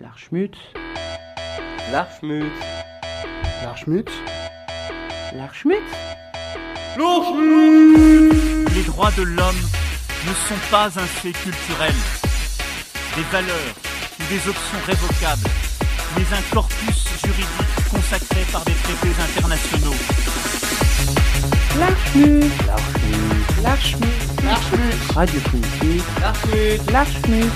L'Archmut. L'Archmut. L'Archmut. L'Archmut. Les droits de l'homme ne sont pas un fait culturel, des valeurs ou des options révocables, mais un corpus juridique consacré par des traités internationaux. L'Archmut. L'Archmut. L'Archmut. L'Archmut. Radio Primitive. L'Archmut.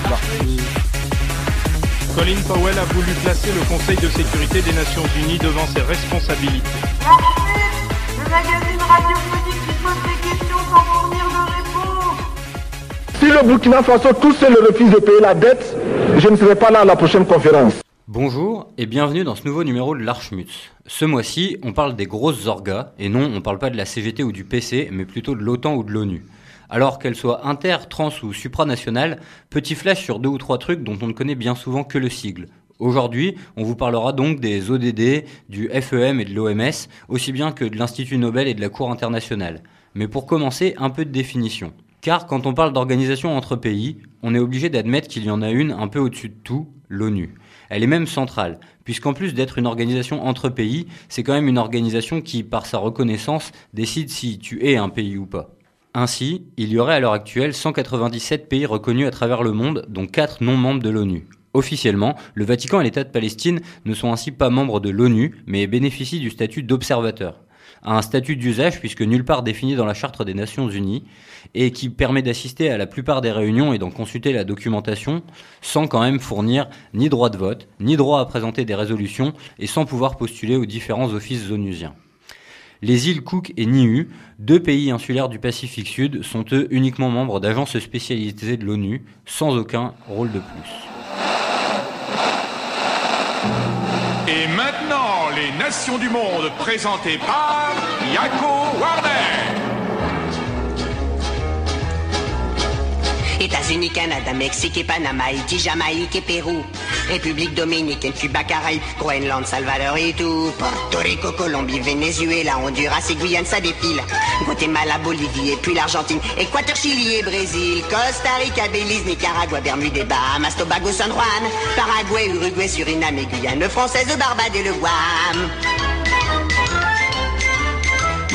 Colin Powell a voulu placer le Conseil de sécurité des Nations Unies devant ses responsabilités. Le magazine radiophonique qui pose des questions sans fournir de réponse. Si le Burkina Faso tout seul refuse de payer la dette, je ne serai pas là à la prochaine conférence. Bonjour et bienvenue dans ce nouveau numéro de l'Archmut. Ce mois-ci, on parle des grosses orgas, et non, on parle pas de la CGT ou du PC, mais plutôt de l'OTAN ou de l'ONU. Alors qu'elles soient inter, trans ou supranationales, petit flash sur deux ou trois trucs dont on ne connaît bien souvent que le sigle. Aujourd'hui, on vous parlera donc des ODD, du FEM et de l'OMS, aussi bien que de l'Institut Nobel et de la Cour internationale. Mais pour commencer, un peu de définition. Car quand on parle d'organisation entre pays, on est obligé d'admettre qu'il y en a une un peu au-dessus de tout, l'ONU. Elle est même centrale, puisqu'en plus d'être une organisation entre pays, c'est quand même une organisation qui, par sa reconnaissance, décide si tu es un pays ou pas. Ainsi, il y aurait à l'heure actuelle 197 pays reconnus à travers le monde, dont 4 non membres de l'ONU. Officiellement, le Vatican et l'État de Palestine ne sont ainsi pas membres de l'ONU, mais bénéficient du statut d'observateur. Un statut d'usage puisque nulle part défini dans la Charte des Nations Unies, et qui permet d'assister à la plupart des réunions et d'en consulter la documentation, sans quand même fournir ni droit de vote, ni droit à présenter des résolutions, et sans pouvoir postuler aux différents offices onusiens. Les îles Cook et Niue, deux pays insulaires du Pacifique Sud, sont eux uniquement membres d'agences spécialisées de l'ONU, sans aucun rôle de plus. Et maintenant, les nations du monde présentées par Yako. États-Unis, Canada, Mexique et Panama, Haïti, Jamaïque et Pérou, République dominicaine, Cuba, Caraïbes, Groenland, Salvador et tout, Porto Rico, Colombie, Venezuela, Honduras et Guyane, ça défile, Guatemala, Bolivie et puis l'Argentine, Équateur, Chili et Brésil, Costa Rica, Belize, Nicaragua, Bermude et Bahamas, Tobago, San Juan, Paraguay, Uruguay, Suriname et Guyane française, Barbade et le Guam.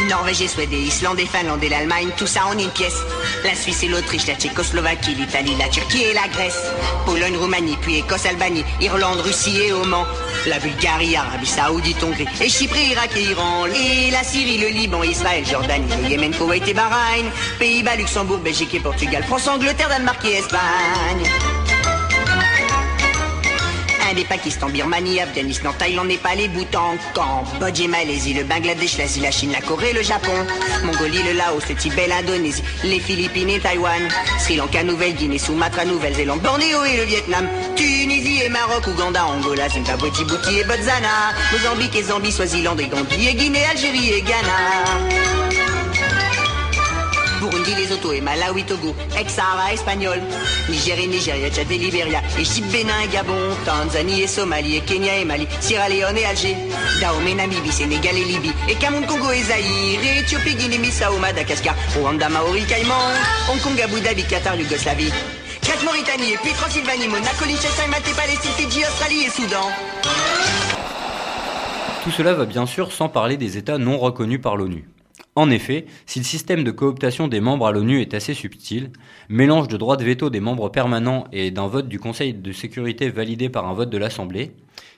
Norvège et Suède, Islande et Finlande et l'Allemagne, tout ça en une pièce. La Suisse et l'Autriche, la Tchécoslovaquie, l'Italie, la Turquie et la Grèce. Pologne, Roumanie, puis Écosse, Albanie, Irlande, Russie et Oman. La Bulgarie, Arabie Saoudite, Hongrie, et Chypre, Irak et Iran. Et la Syrie, le Liban, Israël, Jordanie, le Yémen, Koweït et Bahreïn. Pays-Bas, Luxembourg, Belgique et Portugal, France, Angleterre, Danemark et Espagne. Inde et Pakistan, Birmanie, Afghanistan, Thaïlande, Népal et Bhoutan, Cambodge Malaisie, le Bangladesh, l'Asie, la Chine, la Corée, le Japon, Mongolie, le Laos, le Tibet, l'Indonésie, les Philippines et Taïwan, Sri Lanka, Nouvelle-Guinée, Sumatra, Nouvelle-Zélande, Bornéo et le Vietnam, Tunisie et Maroc, Ouganda, Angola, Zimbabwe, Djibouti et Botswana, Mozambique et Zambie, Swaziland et Gambie et Guinée, Algérie et Ghana. Burundi, Lesotho et Malawi, Togo, ex-Sahara espagnol, Niger et Nigeria, Tchad et Libéria, Égypte, Bénin et Gabon, Tanzanie et Somalie, et Kenya et Mali, Sierra Leone et Alger, Dahomey, Namibie, Sénégal et Libye, et Cameroun, Congo et Zaïre, et Éthiopie, Guinée, Bissau, Madagascar, Rwanda, Maori, Caïman, Hong Kong, Abu Dhabi, Qatar, Yougoslavie, Crète, Mauritanie, et puis Transylvanie, Monaco, Liechtenstein, Malte, Palestine, Fidji, Australie et Soudan. Tout cela va bien sûr sans parler des États non reconnus par l'ONU. En effet, si le système de cooptation des membres à l'ONU est assez subtil, mélange de droits de veto des membres permanents et d'un vote du Conseil de sécurité validé par un vote de l'Assemblée,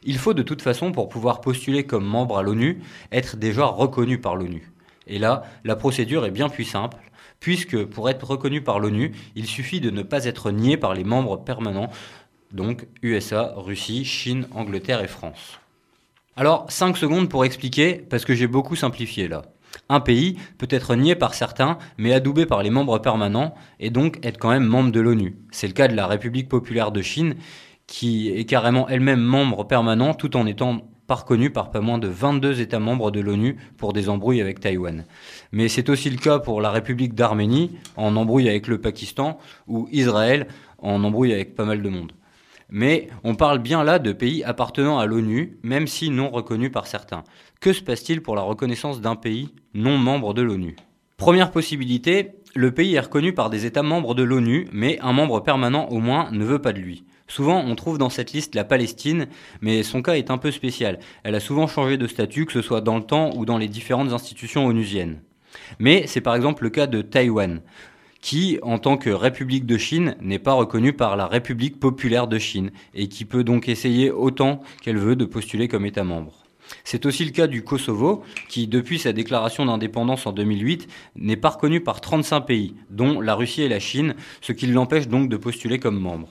il faut de toute façon, pour pouvoir postuler comme membre à l'ONU, être déjà reconnu par l'ONU. Et là, la procédure est bien plus simple, puisque pour être reconnu par l'ONU, il suffit de ne pas être nié par les membres permanents, donc USA, Russie, Chine, Angleterre et France. Alors, 5 secondes pour expliquer, parce que j'ai beaucoup simplifié là. Un pays peut être nié par certains, mais adoubé par les membres permanents, et donc être quand même membre de l'ONU. C'est le cas de la République populaire de Chine, qui est carrément elle-même membre permanent, tout en étant pas reconnue par pas moins de 22 États membres de l'ONU pour des embrouilles avec Taïwan. Mais c'est aussi le cas pour la République d'Arménie, en embrouille avec le Pakistan, ou Israël, en embrouille avec pas mal de monde. Mais on parle bien là de pays appartenant à l'ONU, même si non reconnus par certains. Que se passe-t-il pour la reconnaissance d'un pays non membre de l'ONU? Première possibilité, le pays est reconnu par des États membres de l'ONU, mais un membre permanent au moins ne veut pas de lui. Souvent, on trouve dans cette liste la Palestine, mais son cas est un peu spécial. Elle a souvent changé de statut, que ce soit dans le temps ou dans les différentes institutions onusiennes. Mais c'est par exemple le cas de Taïwan, qui, en tant que République de Chine, n'est pas reconnue par la République populaire de Chine, et qui peut donc essayer autant qu'elle veut de postuler comme État membre. C'est aussi le cas du Kosovo, qui, depuis sa déclaration d'indépendance en 2008, n'est pas reconnu par 35 pays, dont la Russie et la Chine, ce qui l'empêche donc de postuler comme membre.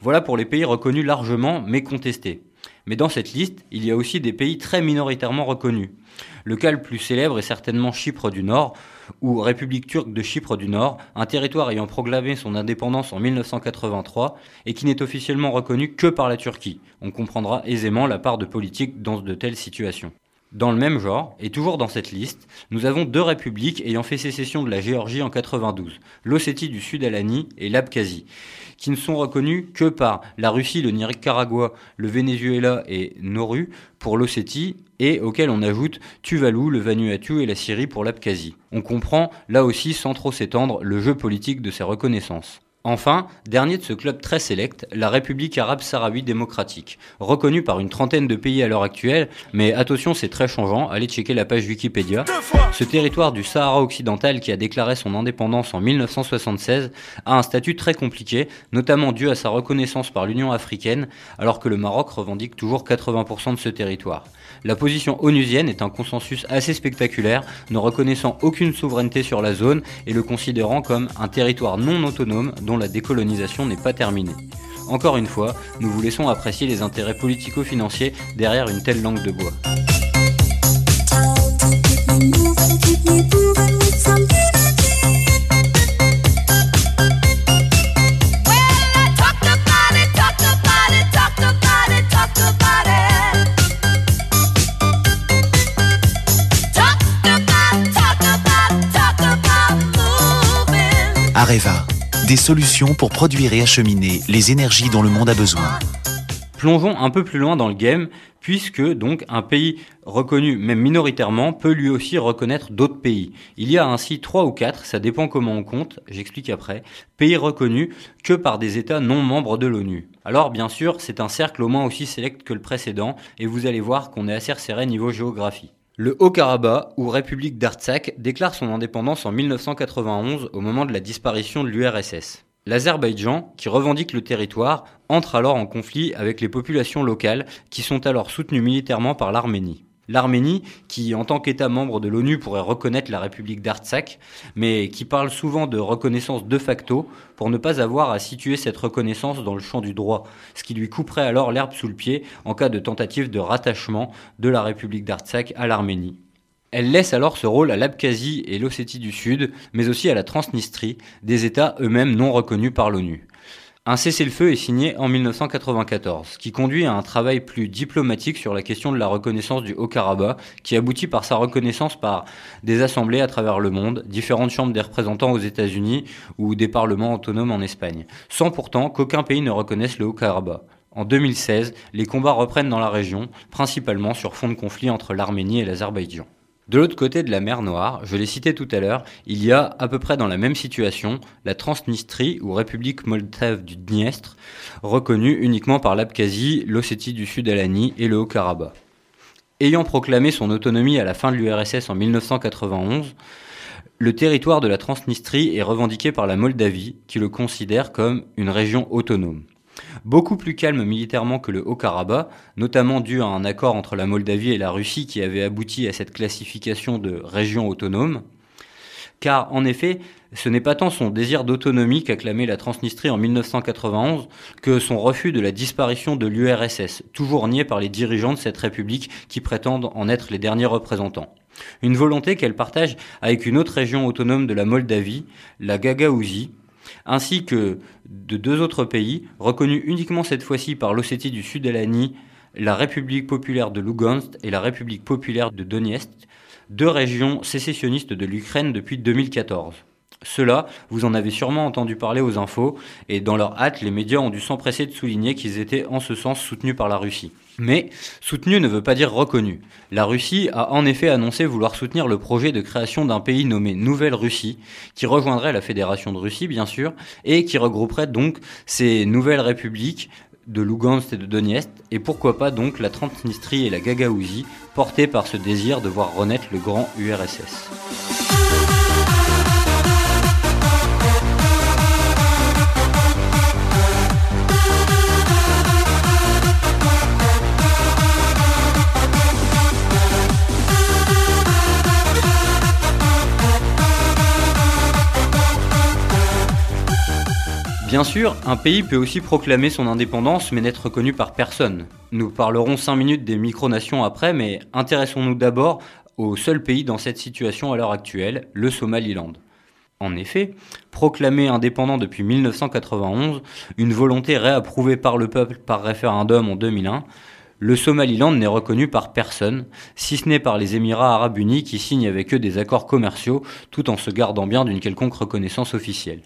Voilà pour les pays reconnus largement mais contestés. Mais dans cette liste, il y a aussi des pays très minoritairement reconnus. Le cas le plus célèbre est certainement Chypre du Nord, ou République turque de Chypre du Nord, un territoire ayant proclamé son indépendance en 1983 et qui n'est officiellement reconnu que par la Turquie. On comprendra aisément la part de politique dans de telles situations. Dans le même genre, et toujours dans cette liste, nous avons deux républiques ayant fait sécession de la Géorgie en 92, l'Ossétie du Sud-Alanie et l'Abkhazie, qui ne sont reconnus que par la Russie, le Nicaragua, le Venezuela et Nauru pour l'Ossétie, et auquel on ajoute Tuvalu, le Vanuatu et la Syrie pour l'Abkhazie. On comprend, là aussi sans trop s'étendre, le jeu politique de ces reconnaissances. Enfin, dernier de ce club très sélect, la République arabe sahraoui démocratique, reconnue par une trentaine de pays à l'heure actuelle, mais attention c'est très changeant, allez checker la page Wikipédia. Ce territoire du Sahara occidental qui a déclaré son indépendance en 1976 a un statut très compliqué, notamment dû à sa reconnaissance par l'Union africaine, alors que le Maroc revendique toujours 80% de ce territoire. La position onusienne est un consensus assez spectaculaire, ne reconnaissant aucune souveraineté sur la zone et le considérant comme un territoire non autonome dont la décolonisation n'est pas terminée. Encore une fois, nous vous laissons apprécier les intérêts politico-financiers derrière une telle langue de bois. Areva, des solutions pour produire et acheminer les énergies dont le monde a besoin. Plongeons un peu plus loin dans le game, puisque donc un pays reconnu même minoritairement peut lui aussi reconnaître d'autres pays. Il y a ainsi trois ou quatre, ça dépend comment on compte, j'explique après, pays reconnus que par des États non membres de l'ONU. Alors bien sûr, c'est un cercle au moins aussi sélect que le précédent, et vous allez voir qu'on est assez resserré niveau géographie. Le Haut-Karabakh, ou République d'Artsakh, déclare son indépendance en 1991 au moment de la disparition de l'URSS. L'Azerbaïdjan, qui revendique le territoire, entre alors en conflit avec les populations locales qui sont alors soutenues militairement par l'Arménie. L'Arménie, qui en tant qu'État membre de l'ONU pourrait reconnaître la République d'Artsakh, mais qui parle souvent de reconnaissance de facto pour ne pas avoir à situer cette reconnaissance dans le champ du droit, ce qui lui couperait alors l'herbe sous le pied en cas de tentative de rattachement de la République d'Artsakh à l'Arménie. Elle laisse alors ce rôle à l'Abkhazie et l'Ossétie du Sud, mais aussi à la Transnistrie, des États eux-mêmes non reconnus par l'ONU. Un cessez-le-feu est signé en 1994, qui conduit à un travail plus diplomatique sur la question de la reconnaissance du Haut-Karabakh, qui aboutit par sa reconnaissance par des assemblées à travers le monde, différentes chambres des représentants aux États-Unis ou des parlements autonomes en Espagne, sans pourtant qu'aucun pays ne reconnaisse le Haut-Karabakh. En 2016, les combats reprennent dans la région, principalement sur fond de conflit entre l'Arménie et l'Azerbaïdjan. De l'autre côté de la mer Noire, je l'ai cité tout à l'heure, il y a à peu près dans la même situation la Transnistrie ou République moldave du Dniestre, reconnue uniquement par l'Abkhazie, l'Ossétie du Sud-Alanie et le Haut-Karabakh. Ayant proclamé son autonomie à la fin de l'URSS en 1991, le territoire de la Transnistrie est revendiqué par la Moldavie, qui le considère comme une région autonome. Beaucoup plus calme militairement que le Haut-Karabakh, notamment dû à un accord entre la Moldavie et la Russie qui avait abouti à cette classification de région autonome. Car en effet, ce n'est pas tant son désir d'autonomie qu'a clamé la Transnistrie en 1991 que son refus de la disparition de l'URSS, toujours nié par les dirigeants de cette république qui prétendent en être les derniers représentants. Une volonté qu'elle partage avec une autre région autonome de la Moldavie, la Gagaouzie, ainsi que de deux autres pays, reconnus uniquement cette fois-ci par l'Ossétie du Sud-Alanie, la République populaire de Lugansk et la République populaire de Donetsk, deux régions sécessionnistes de l'Ukraine depuis 2014. Cela, vous en avez sûrement entendu parler aux infos, et dans leur hâte, les médias ont dû s'empresser de souligner qu'ils étaient en ce sens soutenus par la Russie. Mais soutenu ne veut pas dire reconnu. La Russie a en effet annoncé vouloir soutenir le projet de création d'un pays nommé Nouvelle Russie, qui rejoindrait la Fédération de Russie bien sûr, et qui regrouperait donc ces nouvelles républiques de Lugansk et de Donetsk, et pourquoi pas donc la Transnistrie et la Gagaouzie, portées par ce désir de voir renaître le grand URSS. Bien sûr, un pays peut aussi proclamer son indépendance mais n'être reconnu par personne. Nous parlerons 5 minutes des micronations après, mais intéressons-nous d'abord au seul pays dans cette situation à l'heure actuelle, le Somaliland. En effet, proclamé indépendant depuis 1991, une volonté réapprouvée par le peuple par référendum en 2001, le Somaliland n'est reconnu par personne, si ce n'est par les Émirats arabes unis qui signent avec eux des accords commerciaux tout en se gardant bien d'une quelconque reconnaissance officielle.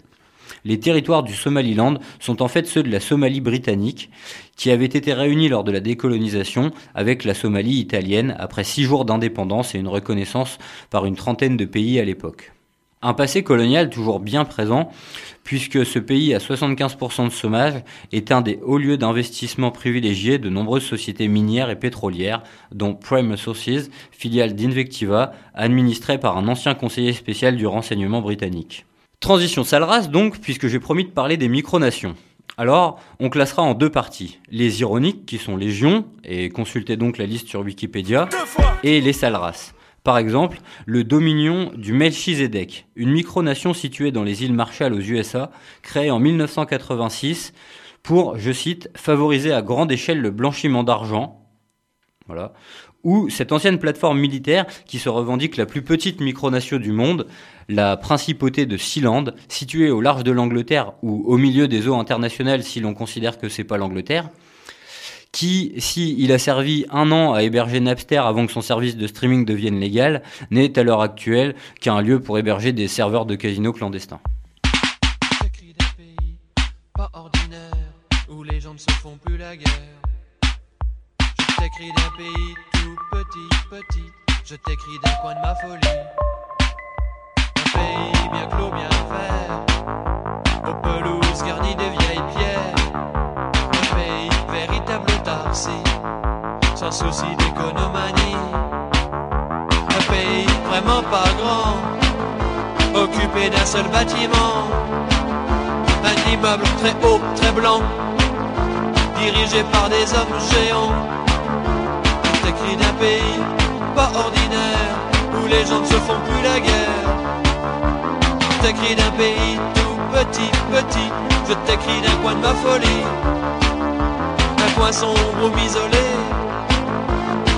Les territoires du Somaliland sont en fait ceux de la Somalie britannique, qui avait été réunis lors de la décolonisation avec la Somalie italienne après six jours d'indépendance et une reconnaissance par une trentaine de pays à l'époque. Un passé colonial toujours bien présent, puisque ce pays à 75% de chômage est un des hauts lieux d'investissement privilégiés de nombreuses sociétés minières et pétrolières, dont Prime Resources, filiale d'Invectiva, administrée par un ancien conseiller spécial du renseignement britannique. Transition sale race donc, puisque j'ai promis de parler des micronations. Alors, on classera en deux parties. Les ironiques, qui sont légions, et consultez donc la liste sur Wikipédia, et les sales races. Par exemple, le Dominion du Melchizedek, une micronation située dans les îles Marshall aux USA, créée en 1986 pour, je cite, favoriser à grande échelle le blanchiment d'argent. Voilà ou cette ancienne plateforme militaire qui se revendique la plus petite micronation du monde, la principauté de Sealand, située au large de l'Angleterre ou au milieu des eaux internationales si l'on considère que c'est pas l'Angleterre, qui, si il a servi un an à héberger Napster avant que son service de streaming devienne légal, n'est à l'heure actuelle qu'un lieu pour héberger des serveurs de casinos clandestins. Je t'écris d'un pays tout petit, petit. Je t'écris d'un coin de ma folie. Un pays bien clos, bien fait. Aux pelouses garnies de vieilles pierres. Un pays véritable tarsi. Sans souci d'économanie. Un pays vraiment pas grand. Occupé d'un seul bâtiment. Un immeuble très haut, très blanc. Dirigé par des hommes géants t'écris d'un pays pas ordinaire où les gens ne se font plus la guerre. Je t'écris d'un pays tout petit, petit. Je t'écris d'un coin de ma folie. Un coin sombre isolé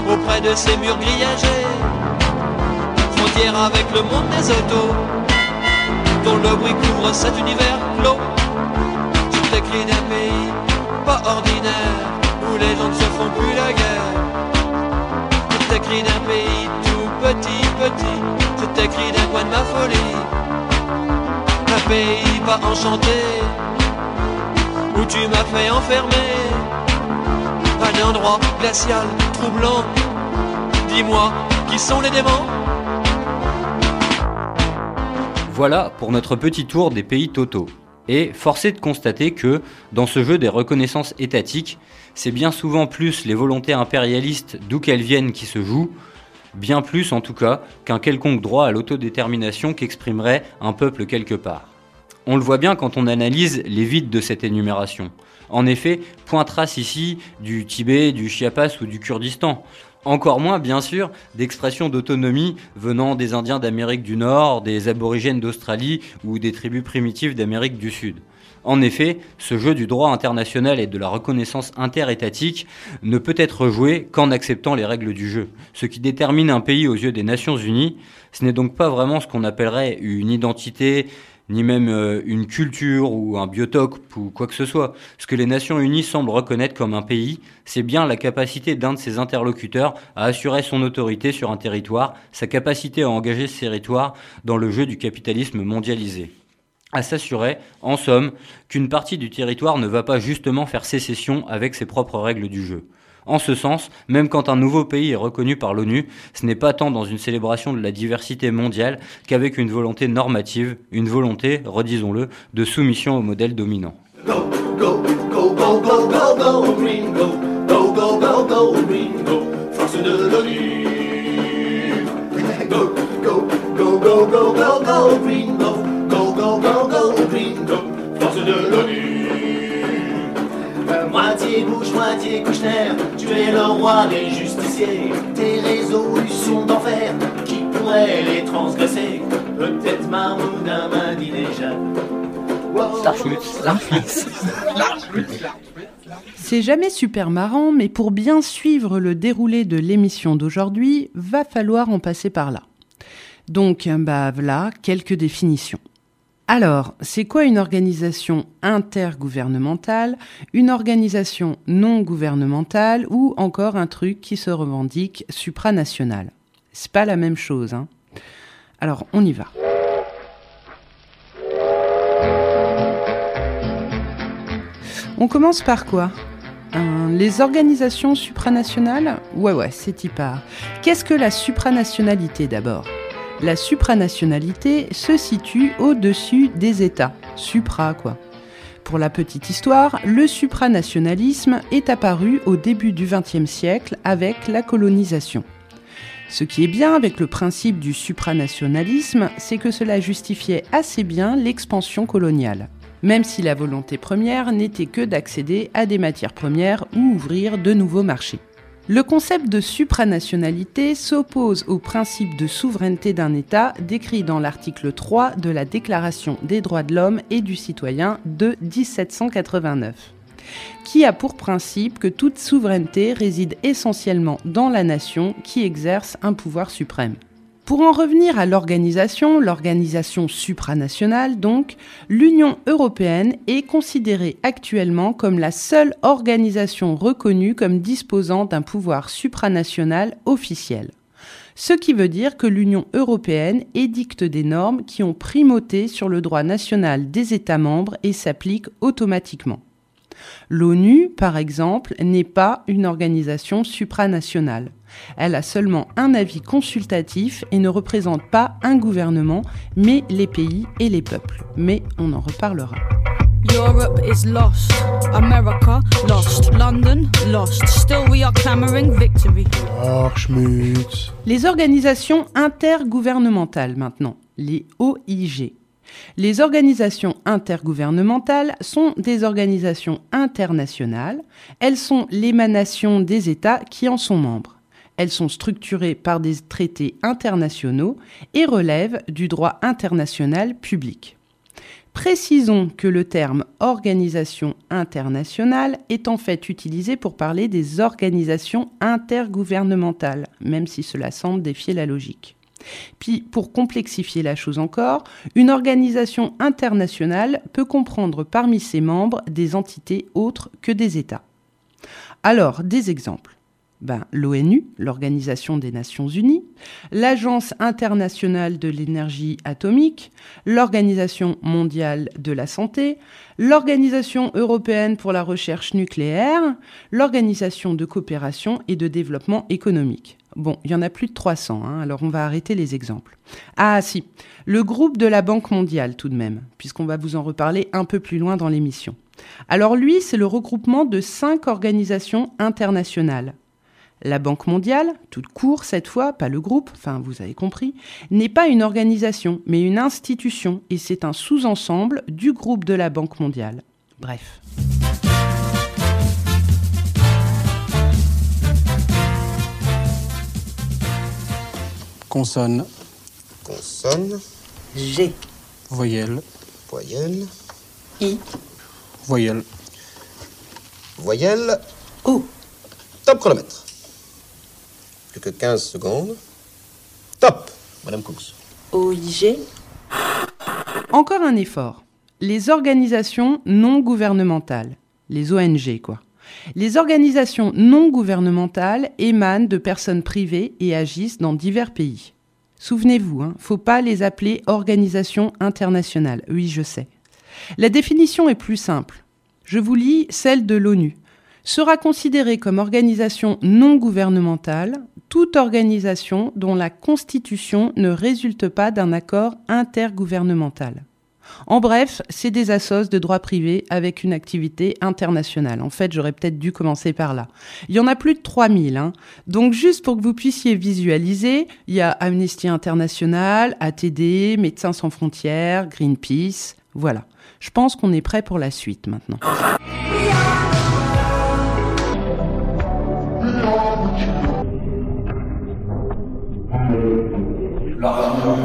auprès de ces murs grillagés. Frontière avec le monde des autos dont le bruit couvre cet univers clos. Je t'écris d'un pays pas ordinaire où les gens ne se font plus la guerre t'écris d'un pays tout petit, petit. Je t'écris d'un coin de ma folie. Un pays pas enchanté, où tu m'as fait enfermer. Un endroit glacial, troublant. Dis-moi, qui sont les démons? Voilà pour notre petit tour des pays totaux. Et forcé de constater que, dans ce jeu des reconnaissances étatiques, c'est bien souvent plus les volontés impérialistes d'où qu'elles viennent qui se jouent, bien plus en tout cas qu'un quelconque droit à l'autodétermination qu'exprimerait un peuple quelque part. On le voit bien quand on analyse les vides de cette énumération. En effet, point trace ici du Tibet, du Chiapas ou du Kurdistan. Encore moins, bien sûr, d'expressions d'autonomie venant des Indiens d'Amérique du Nord, des aborigènes d'Australie ou des tribus primitives d'Amérique du Sud. En effet, ce jeu du droit international et de la reconnaissance interétatique ne peut être joué qu'en acceptant les règles du jeu. Ce qui détermine un pays aux yeux des Nations Unies, ce n'est donc pas vraiment ce qu'on appellerait une identité, ni même euh, une culture ou un biotope ou quoi que ce soit. Ce que les Nations Unies semblent reconnaître comme un pays, c'est bien la capacité d'un de ses interlocuteurs à assurer son autorité sur un territoire, sa capacité à engager ce territoire dans le jeu du capitalisme mondialisé à s'assurer, en somme, qu'une partie du territoire ne va pas justement faire sécession avec ses propres règles du jeu. En ce sens, même quand un nouveau pays est reconnu par l'ONU, ce n'est pas tant dans une célébration de la diversité mondiale qu'avec une volonté normative, une volonté, redisons-le, de soumission au modèle dominant. De l'ONU. Euh, Moitié Bush, moitié Kouchner, tu es le roi des justiciers. Tes résolutions d'enfer, qui pourrait les transgresser? Peut-être Mahmoud Ahmadinejad. C'est jamais super marrant, mais pour bien suivre le déroulé de l'émission d'aujourd'hui, va falloir en passer par là. Donc, bah voilà, quelques définitions. Alors, c'est quoi une organisation intergouvernementale, une organisation non gouvernementale ou encore un truc qui se revendique supranational? C'est pas la même chose, hein. Alors, on y va. On commence par quoi? Les organisations supranationales? Ouais, ouais, c'est y. Qu'est-ce que la supranationalité d'abord? La supranationalité se situe au-dessus des États. Supra, quoi. Pour la petite histoire, le supranationalisme est apparu au début du XXe siècle avec la colonisation. Ce qui est bien avec le principe du supranationalisme, c'est que cela justifiait assez bien l'expansion coloniale, même si la volonté première n'était que d'accéder à des matières premières ou ouvrir de nouveaux marchés. Le concept de supranationalité s'oppose au principe de souveraineté d'un État décrit dans l'article 3 de la Déclaration des droits de l'homme et du citoyen de 1789 qui a pour principe que toute souveraineté réside essentiellement dans la nation qui exerce un pouvoir suprême. Pour en revenir à l'organisation, l'organisation supranationale donc, l'Union européenne est considérée actuellement comme la seule organisation reconnue comme disposant d'un pouvoir supranational officiel. Ce qui veut dire que l'Union européenne édicte des normes qui ont primauté sur le droit national des États membres et s'appliquent automatiquement. L'ONU, par exemple, n'est pas une organisation supranationale. Elle a seulement un avis consultatif et ne représente pas un gouvernement, mais les pays et les peuples. Mais on en reparlera. Europe is lost, America lost, London lost. Still we are clamoring victory. Les organisations intergouvernementales maintenant, les OIG. Les organisations intergouvernementales sont des organisations internationales. Elles sont l'émanation des États qui en sont membres. Elles sont structurées par des traités internationaux et relèvent du droit international public. Précisons que le terme organisation internationale est en fait utilisé pour parler des organisations intergouvernementales, même si cela semble défier la logique. Puis, pour complexifier la chose encore, une organisation internationale peut comprendre parmi ses membres des entités autres que des États. Alors, des exemples. Ben, L'ONU, l'Organisation des Nations Unies, l'Agence internationale de l'énergie atomique, l'Organisation mondiale de la santé, l'Organisation européenne pour la recherche nucléaire, l'Organisation de coopération et de développement économique. Bon, il y en a plus de 300, hein, alors on va arrêter les exemples. Ah si, le groupe de la Banque mondiale tout de même, puisqu'on va vous en reparler un peu plus loin dans l'émission. Alors lui, c'est le regroupement de cinq organisations internationales. La Banque mondiale, toute court cette fois, pas le groupe, enfin vous avez compris, n'est pas une organisation, mais une institution, et c'est un sous-ensemble du groupe de la Banque mondiale. Bref. Consonne. Consonne. G. Voyelle. Voyelle. I. Voyelle. Voyelle. O. Top chronomètre. Plus que 15 secondes. Top, Madame Cooks. OIG. Encore un effort. Les organisations non gouvernementales, les ONG quoi. Les organisations non gouvernementales émanent de personnes privées et agissent dans divers pays. Souvenez-vous, hein, faut pas les appeler organisations internationales. Oui, je sais. La définition est plus simple. Je vous lis celle de l'ONU. Sera considérée comme organisation non gouvernementale toute organisation dont la constitution ne résulte pas d'un accord intergouvernemental. En bref, c'est des assos de droit privé avec une activité internationale. En fait, j'aurais peut-être dû commencer par là. Il y en a plus de 3000. Hein. Donc juste pour que vous puissiez visualiser, il y a Amnesty International, ATD, Médecins sans frontières, Greenpeace. Voilà. Je pense qu'on est prêt pour la suite maintenant.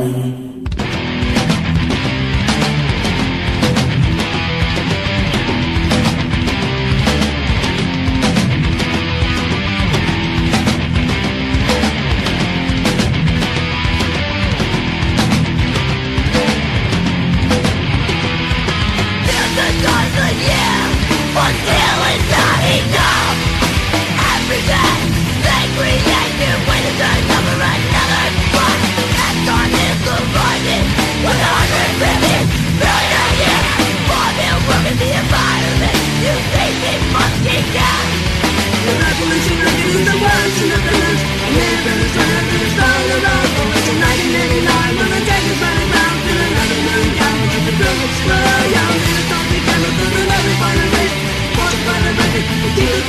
Amen.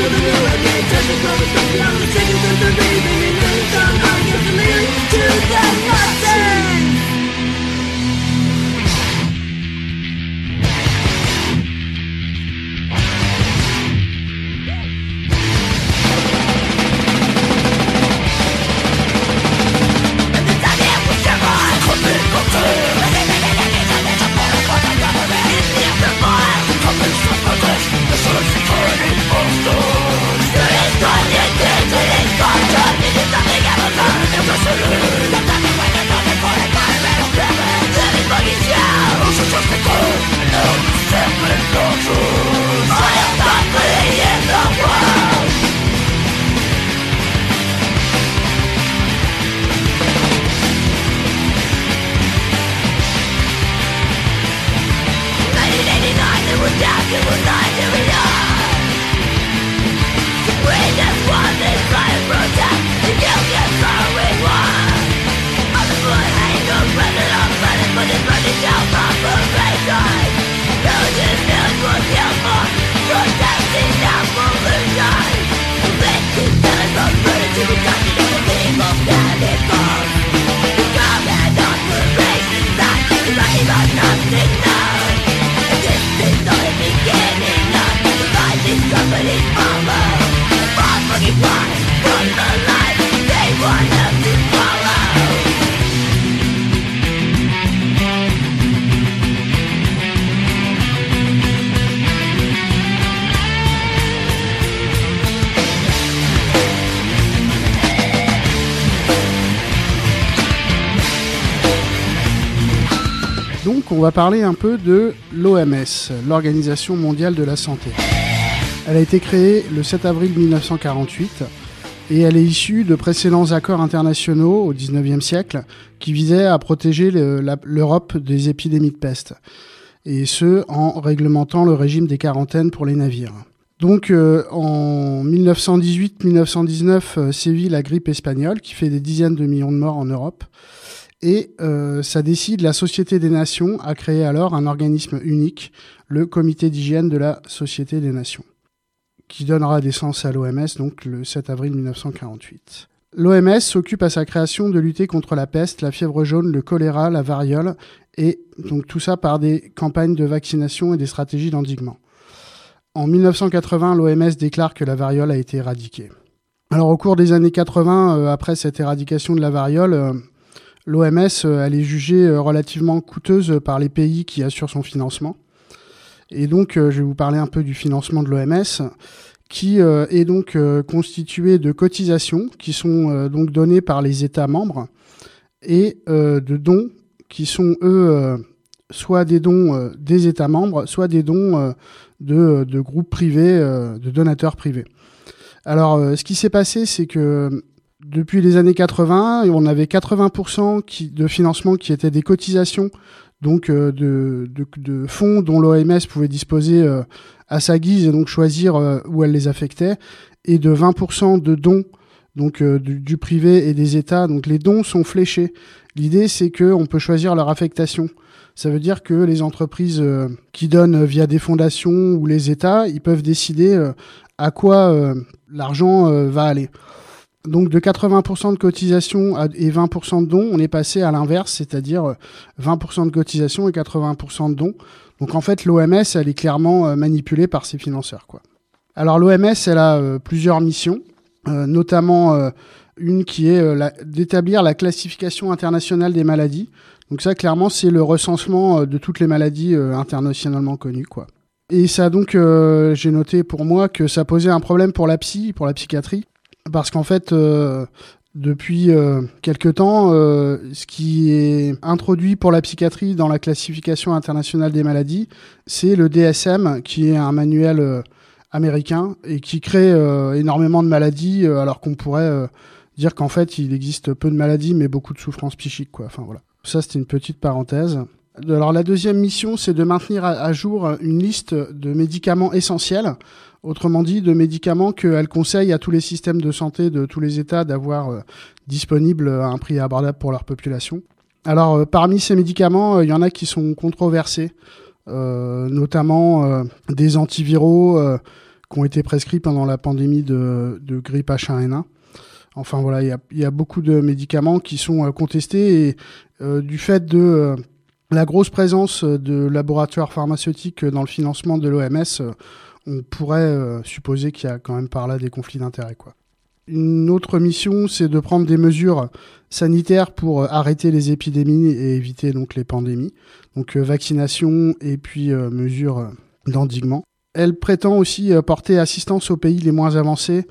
Doesn't go with the flow, the and then somehow you to the hot. Va parler un peu de l'OMS, l'Organisation mondiale de la santé. Elle a été créée le 7 avril 1948 et elle est issue de précédents accords internationaux au 19e siècle qui visaient à protéger l'Europe des épidémies de peste, et ce en réglementant le régime des quarantaines pour les navires. Donc euh, en 1918-1919 euh, sévit la grippe espagnole qui fait des dizaines de millions de morts en Europe. Et euh, ça décide la Société des Nations à créer alors un organisme unique, le Comité d'hygiène de la Société des Nations, qui donnera naissance à l'OMS donc le 7 avril 1948. L'OMS s'occupe à sa création de lutter contre la peste, la fièvre jaune, le choléra, la variole, et donc tout ça par des campagnes de vaccination et des stratégies d'endiguement. En 1980, l'OMS déclare que la variole a été éradiquée. Alors au cours des années 80, euh, après cette éradication de la variole, euh, l'OMS euh, elle est jugée euh, relativement coûteuse par les pays qui assurent son financement. Et donc euh, je vais vous parler un peu du financement de l'OMS qui euh, est donc euh, constitué de cotisations qui sont euh, donc données par les États membres et euh, de dons qui sont eux euh, soit des dons euh, des États membres, soit des dons euh, de, de groupes privés, euh, de donateurs privés. Alors, euh, ce qui s'est passé, c'est que depuis les années 80, on avait 80% qui, de financement qui étaient des cotisations, donc euh, de, fonds dont l'OMS pouvait disposer euh, à sa guise et donc choisir euh, où elle les affectait, et de 20% de dons donc du, du privé et des États. Donc les dons sont fléchés. L'idée, c'est que on peut choisir leur affectation. Ça veut dire que les entreprises qui donnent via des fondations ou les États, ils peuvent décider à quoi l'argent va aller. Donc de 80% de cotisation et 20% de dons, on est passé à l'inverse, c'est-à-dire euh, 20% de cotisation et 80% de dons. Donc en fait, l'OMS, elle est clairement euh, manipulée par ses financeurs. Quoi. Alors l'OMS, elle a euh, plusieurs missions, euh, notamment euh, une qui est euh, d'établir la classification internationale des maladies. Donc ça, clairement, c'est le recensement euh, de toutes les maladies euh, internationalement connues. Quoi. Et ça, donc, euh, j'ai noté pour moi que ça posait un problème pour la psy, pour la psychiatrie, parce qu'en fait, euh, depuis euh, quelque temps, euh, ce qui est introduit pour la psychiatrie dans la classification internationale des maladies, c'est le DSM, qui est un manuel euh, américain et qui crée euh, énormément de maladies, euh, alors qu'on pourrait dire qu'en fait, il existe peu de maladies, mais beaucoup de souffrances psychiques. Quoi. Enfin, voilà. Ça, c'était une petite parenthèse. Alors la deuxième mission, c'est de maintenir à, jour une liste de médicaments essentiels, autrement dit de médicaments qu'elle conseille à tous les systèmes de santé de tous les États d'avoir euh, disponibles à un prix abordable pour leur population. Alors euh, parmi ces médicaments, euh, il y en a qui sont controversés, euh, notamment euh, des antiviraux euh, qui ont été prescrits pendant la pandémie de, grippe H1N1. Enfin voilà, il y a, il y a beaucoup de médicaments qui sont euh, contestés et euh, du fait de euh, la grosse présence de laboratoires pharmaceutiques dans le financement de l'OMS, euh, on pourrait euh, supposer qu'il y a quand même par là des conflits d'intérêts. Une autre mission, c'est de prendre des mesures sanitaires pour euh, arrêter les épidémies et éviter donc les pandémies. Donc euh, vaccination et puis euh, mesures euh, d'endiguement. Elle prétend aussi euh, porter assistance aux pays les moins avancés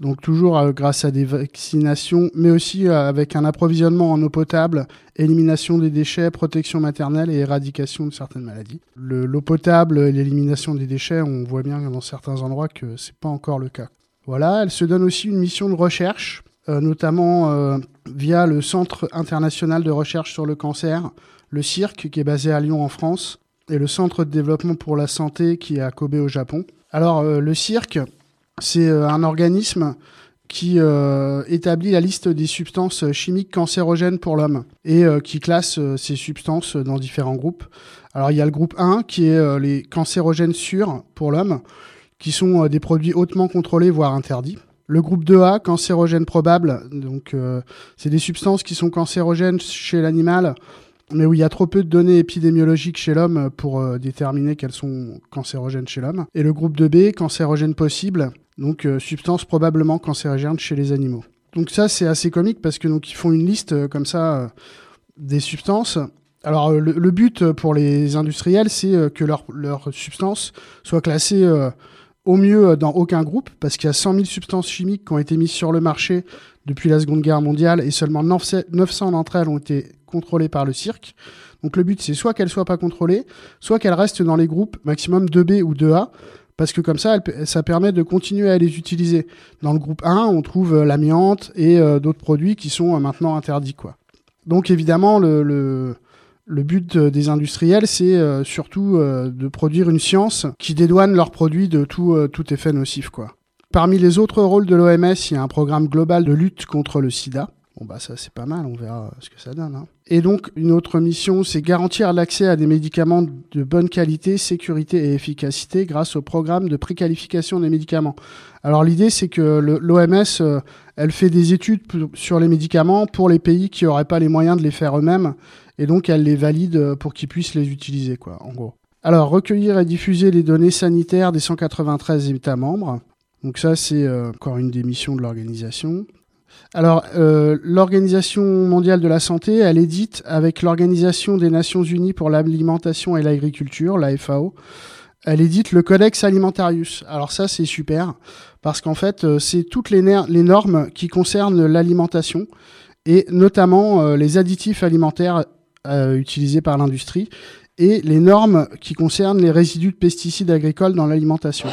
donc toujours euh, grâce à des vaccinations, mais aussi euh, avec un approvisionnement en eau potable, élimination des déchets, protection maternelle et éradication de certaines maladies. Le- L'eau potable et l'élimination des déchets, on voit bien dans certains endroits que c'est pas encore le cas. Voilà, elle se donne aussi une mission de recherche, euh, notamment euh, via le Centre international de recherche sur le cancer, le CIRC, qui est basé à Lyon en France, et le Centre de développement pour la santé qui est à Kobe au Japon. Alors euh, le CIRC, c'est euh, un organisme qui euh, établit la liste des substances chimiques cancérogènes pour l'homme et euh, qui classe ces substances dans différents groupes. Alors il y a le groupe 1 qui est les cancérogènes sûrs pour l'homme, qui sont des produits hautement contrôlés, voire interdits. Le groupe 2A, cancérogènes probables, donc c'est des substances qui sont cancérogènes chez l'animal, mais où il y a trop peu de données épidémiologiques chez l'homme pour euh, déterminer qu'elles sont cancérogènes chez l'homme. Et le groupe 2B, cancérogènes possibles, donc euh, substances probablement cancérogènes chez les animaux. Donc ça c'est assez comique parce que donc ils font une liste euh, comme ça euh, des substances. Alors le, but pour les industriels c'est que leurs leur substances soient classées au mieux dans aucun groupe parce qu'il y a 100 000 substances chimiques qui ont été mises sur le marché depuis la Seconde Guerre mondiale et seulement 900 d'entre elles ont été contrôlées par le cirque. Donc le but c'est soit qu'elles soient pas contrôlées, soit qu'elles restent dans les groupes maximum 2B ou 2A parce que comme ça, elle- ça permet de continuer à les utiliser. Dans le groupe 1, on trouve euh, l'amiante et euh, d'autres produits qui sont euh, maintenant interdits. Quoi. Donc évidemment, le, le, le but euh, des industriels, c'est euh, surtout euh, de produire une science qui dédouane leurs produits de tout, tout effet nocif. Quoi. Parmi les autres rôles de l'OMS, il y a un programme global de lutte contre le sida. Bon bah ça c'est pas mal, on verra euh, ce que ça donne. hein. Et donc une autre mission, c'est garantir l'accès à des médicaments de bonne qualité, sécurité et efficacité grâce au programme de préqualification des médicaments. Alors l'idée c'est que l'OMS, euh, elle fait des études sur les médicaments pour les pays qui n'auraient pas les moyens de les faire eux-mêmes, et donc elle les valide euh, pour qu'ils puissent les utiliser, quoi, en gros. Alors recueillir et diffuser les données sanitaires des 193 États membres. Donc ça c'est encore une des missions de l'organisation. Alors, euh, l'Organisation mondiale de la santé, elle édite avec l'Organisation des Nations Unies pour l'alimentation et l'agriculture, la FAO, elle édite le Codex Alimentarius. Alors ça, c'est super, parce qu'en fait, euh, c'est toutes les, normes qui concernent l'alimentation, et notamment euh, les additifs alimentaires utilisés par l'industrie, et les normes qui concernent les résidus de pesticides agricoles dans l'alimentation.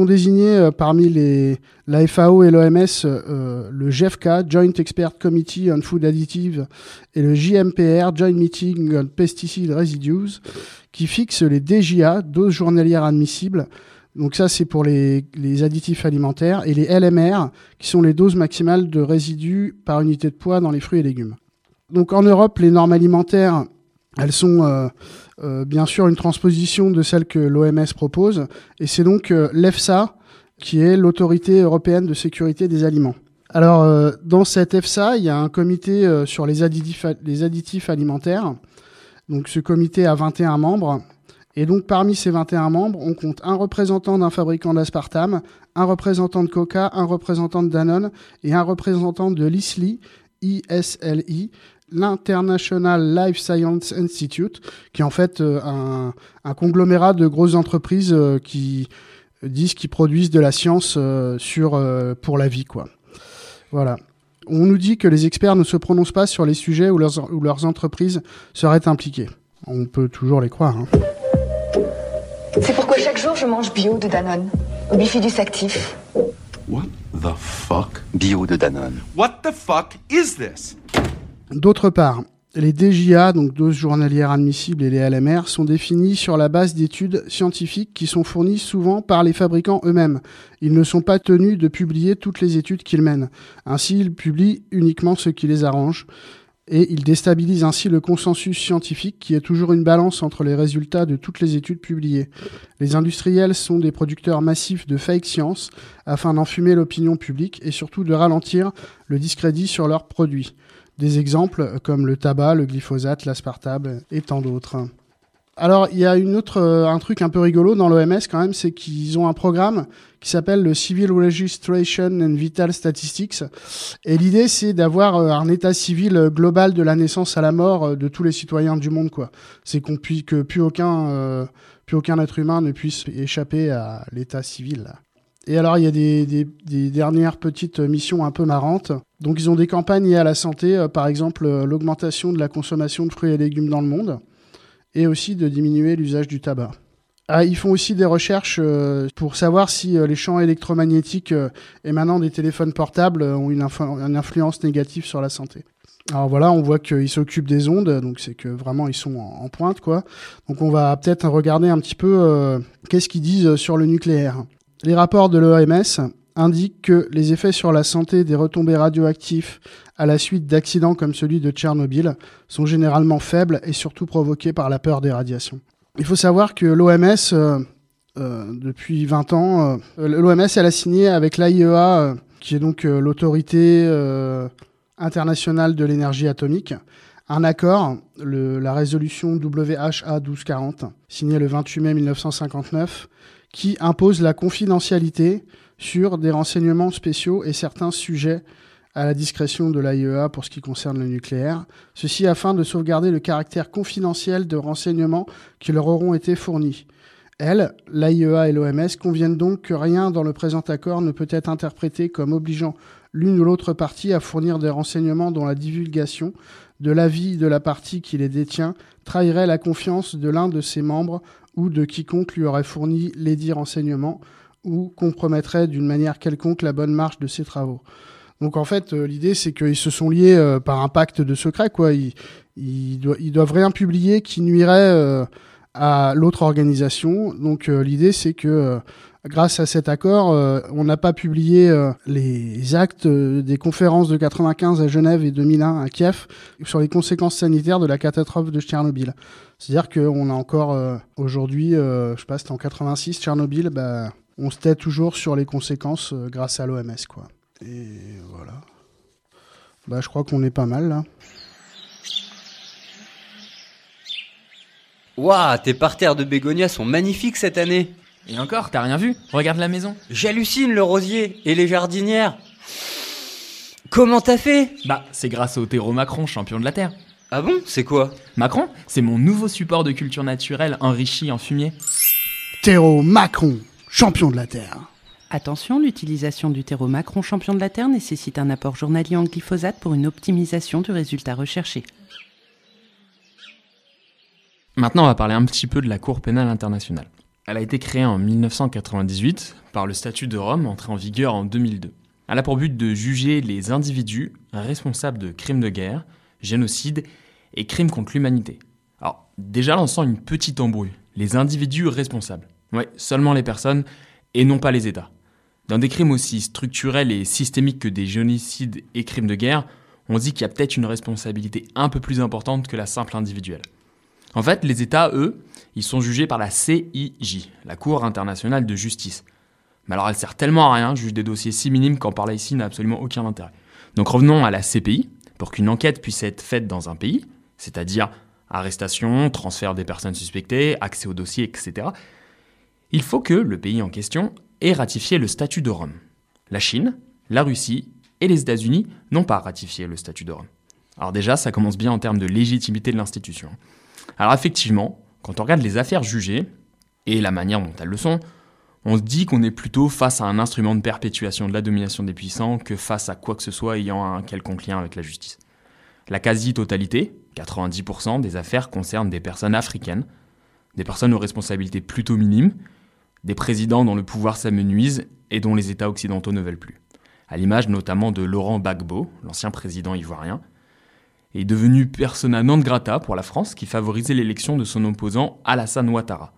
Sont désignés euh, parmi les, la FAO et l'OMS euh, le GEFCA, Joint Expert Committee on Food Additives, et le JMPR, Joint Meeting on Pesticide Residues, qui fixent les DJA, doses journalières admissibles. Donc ça, c'est pour les, additifs alimentaires, et les LMR, qui sont les doses maximales de résidus par unité de poids dans les fruits et légumes. Donc en Europe, les normes alimentaires, elles sont euh, bien sûr une transposition de celles que l'OMS propose, et c'est donc euh, l'EFSA qui est l'autorité européenne de sécurité des aliments. Alors euh, dans cette EFSA, il y a un comité euh, sur les additifs, les additifs alimentaires. Donc ce comité a 21 membres. Et donc parmi ces 21 membres, on compte un représentant d'un fabricant d'aspartame, un représentant de Coca, un représentant de Danone et un représentant de l'ISLI, ISLI, l'International Life Science Institute, qui est en fait euh, un, un conglomérat de grosses entreprises euh, qui disent qu'ils produisent de la science euh, sur, pour la vie. Quoi. Voilà. On nous dit que les experts ne se prononcent pas sur les sujets où leurs, où leurs entreprises seraient impliquées. On peut toujours les croire. hein. C'est pourquoi chaque jour je mange bio de Danone, au bifidus actif. What the fuck? Bio de Danone. What the fuck is this? D'autre part, les DJA, donc doses journalières admissibles, et les LMR sont définis sur la base d'études scientifiques qui sont fournies souvent par les fabricants eux-mêmes. Ils ne sont pas tenus de publier toutes les études qu'ils mènent. Ainsi, ils publient uniquement ce qui les arrange. Et ils déstabilisent ainsi le consensus scientifique qui est toujours une balance entre les résultats de toutes les études publiées. Les industriels sont des producteurs massifs de fake science afin d'enfumer l'opinion publique et surtout de ralentir le discrédit sur leurs produits. Des exemples comme le tabac, le glyphosate, l'aspartame et tant d'autres. Alors, il y a une autre, euh, un truc un peu rigolo dans l'OMS quand même, c'est qu'ils ont un programme qui s'appelle le Civil Registration and Vital Statistics. Et l'idée, c'est d'avoir euh, un état civil euh, global de la naissance à la mort de tous les citoyens du monde, quoi. C'est qu'on puisse, que plus aucun, plus aucun être humain ne puisse échapper à l'état civil. Et alors, il y a des dernières petites missions un peu marrantes. Donc, ils ont des campagnes liées à la santé, euh, par exemple euh, l'augmentation de la consommation de fruits et légumes dans le monde, et aussi de diminuer l'usage du tabac. Ah, ils font aussi des recherches euh, pour savoir si les champs électromagnétiques émanant des téléphones portables ont une, influ- une influence négative sur la santé. Alors voilà, on voit qu'ils s'occupent des ondes, donc c'est que vraiment ils sont en, pointe, quoi. Donc on va peut-être regarder un petit peu qu'est-ce qu'ils disent sur le nucléaire. Les rapports de l'OMS indiquent que les effets sur la santé des retombées radioactives à la suite d'accidents comme celui de Tchernobyl sont généralement faibles et surtout provoqués par la peur des radiations. Il faut savoir que l'OMS, euh, euh, depuis 20 ans, euh, l'OMS, a signé avec l'AIEA, qui est donc l'autorité internationale de l'énergie atomique, un accord, la résolution WHA 1240, signée le 28 mai 1959, qui impose la confidentialité sur des renseignements spéciaux et certains sujets à la discrétion de l'AIEA pour ce qui concerne le nucléaire, ceci afin de sauvegarder le caractère confidentiel de renseignements qui leur auront été fournis. Elles, l'AIEA et l'OMS conviennent donc que rien dans le présent accord ne peut être interprété comme obligeant l'une ou l'autre partie à fournir des renseignements dont la divulgation de l'avis de la partie qui les détient trahirait la confiance de l'un de ses membres ou de quiconque lui aurait fourni les dits renseignements ou compromettrait d'une manière quelconque la bonne marche de ses travaux. Donc en fait, euh, l'idée c'est qu'ils se sont liés euh, par un pacte de secret, quoi. Ils, ils, doivent, rien publier qui nuirait euh, à l'autre organisation. Donc l'idée c'est que grâce à cet accord, on n'a pas publié les actes des conférences de 95 à Genève et 2001 à Kiev sur les conséquences sanitaires de la catastrophe de Tchernobyl. C'est-à-dire qu'on a encore aujourd'hui, je sais pas, c'était en 86 Tchernobyl, bah, on se tait toujours sur les conséquences euh, grâce à l'OMS, quoi. Et voilà. Bah, je crois qu'on est pas mal là. Waouh, tes parterres de bégonias sont magnifiques cette année. Et encore, t'as rien vu? Regarde la maison. J'hallucine le rosier et les jardinières. Comment t'as fait? Bah, c'est grâce au terreau Macron, champion de la Terre. Ah bon? C'est quoi? Macron, c'est mon nouveau support de culture naturelle enrichi en fumier. Terreau Macron, champion de la Terre. Attention, l'utilisation du terreau Macron champion de la Terre nécessite un apport journalier en glyphosate pour une optimisation du résultat recherché. Maintenant, on va parler un petit peu de la Cour pénale internationale. Elle a été créée en 1998 par le statut de Rome entré en vigueur en 2002. Elle a pour but de juger les individus responsables de crimes de guerre, génocide et crimes contre l'humanité. Alors, déjà lançant une petite embrouille. Les individus responsables. Ouais, seulement les personnes et non pas les États. Dans des crimes aussi structurels et systémiques que des génocides et crimes de guerre, on dit qu'il y a peut-être une responsabilité un peu plus importante que la simple individuelle. En fait, les États, eux, ils sont jugés par la CIJ, la Cour internationale de justice. Mais alors elle sert tellement à rien, juge des dossiers si minimes qu'en parler ici n'a absolument aucun intérêt. Donc revenons à la CPI. Pour qu'une enquête puisse être faite dans un pays, c'est-à-dire arrestation, transfert des personnes suspectées, accès au dossier, etc., il faut que le pays en question ait ratifié le statut de Rome. La Chine, la Russie et les États-Unis n'ont pas ratifié le statut de Rome. Alors déjà, ça commence bien en termes de légitimité de l'institution. Alors effectivement, quand on regarde les affaires jugées et la manière dont elles le sont, on se dit qu'on est plutôt face à un instrument de perpétuation de la domination des puissants que face à quoi que ce soit ayant un quelconque lien avec la justice. La quasi-totalité, 90% des affaires concernent des personnes africaines, des personnes aux responsabilités plutôt minimes, des présidents dont le pouvoir s'amenuise et dont les États occidentaux ne veulent plus. À l'image notamment de Laurent Gbagbo, l'ancien président ivoirien, est devenu persona non grata pour la France qui favorisait l'élection de son opposant Alassane Ouattara.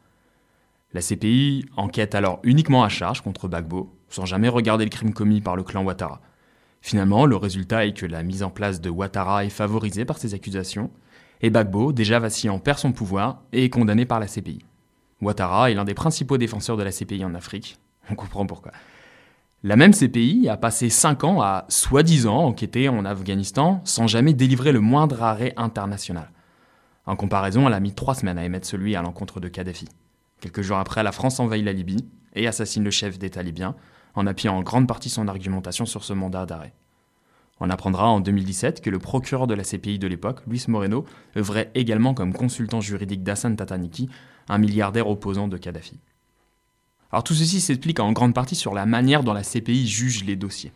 La CPI enquête alors uniquement à charge contre Bagbo, sans jamais regarder le crime commis par le clan Ouattara. Finalement, le résultat est que la mise en place de Ouattara est favorisée par ces accusations, et Bagbo, déjà vacillant, perd son pouvoir et est condamné par la CPI. Ouattara est l'un des principaux défenseurs de la CPI en Afrique. On comprend pourquoi. La même CPI a passé 5 ans à, soi-disant, enquêter en Afghanistan sans jamais délivrer le moindre arrêt international. En comparaison, elle a mis 3 semaines à émettre celui à l'encontre de Kadhafi. Quelques jours après, la France envahit la Libye et assassine le chef d'État libyen, en appuyant en grande partie son argumentation sur ce mandat d'arrêt. On apprendra en 2017 que le procureur de la CPI de l'époque, Luis Moreno, œuvrait également comme consultant juridique d'Hassan Tataniki, un milliardaire opposant de Kadhafi. Alors tout ceci s'explique en grande partie sur la manière dont la CPI juge les dossiers.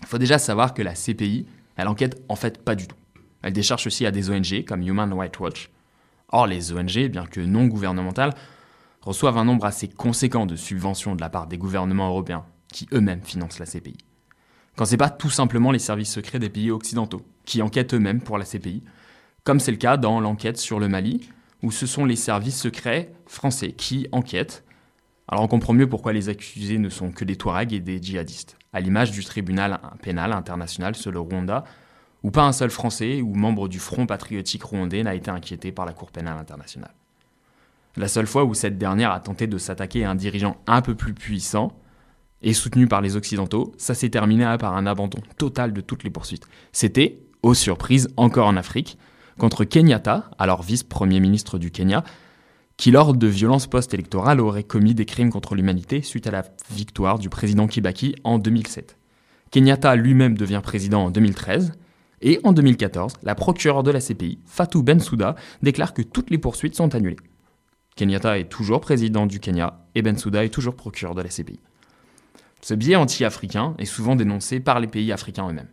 Il faut déjà savoir que la CPI, elle enquête en fait pas du tout. Elle décharge aussi à des ONG comme Human Rights Watch. Or, les ONG, bien que non gouvernementales, reçoivent un nombre assez conséquent de subventions de la part des gouvernements européens, qui eux-mêmes financent la CPI. Quand c'est pas tout simplement les services secrets des pays occidentaux, qui enquêtent eux-mêmes pour la CPI, comme c'est le cas dans l'enquête sur le Mali, où ce sont les services secrets français qui enquêtent. Alors on comprend mieux pourquoi les accusés ne sont que des Touaregs et des djihadistes, à l'image du tribunal pénal international sur le Rwanda, où pas un seul Français ou membre du Front patriotique rwandais n'a été inquiété par la Cour pénale internationale. La seule fois où cette dernière a tenté de s'attaquer à un dirigeant un peu plus puissant et soutenu par les Occidentaux, ça s'est terminé par un abandon total de toutes les poursuites. C'était, aux surprises, encore en Afrique, contre Kenyatta, alors vice-premier ministre du Kenya, qui lors de violences post-électorales aurait commis des crimes contre l'humanité suite à la victoire du président Kibaki en 2007. Kenyatta lui-même devient président en 2013, et en 2014, la procureure de la CPI, Fatou Bensouda, déclare que toutes les poursuites sont annulées. Kenyatta est toujours président du Kenya et Bensouda est toujours procureur de la CPI. Ce biais anti-africain est souvent dénoncé par les pays africains eux-mêmes.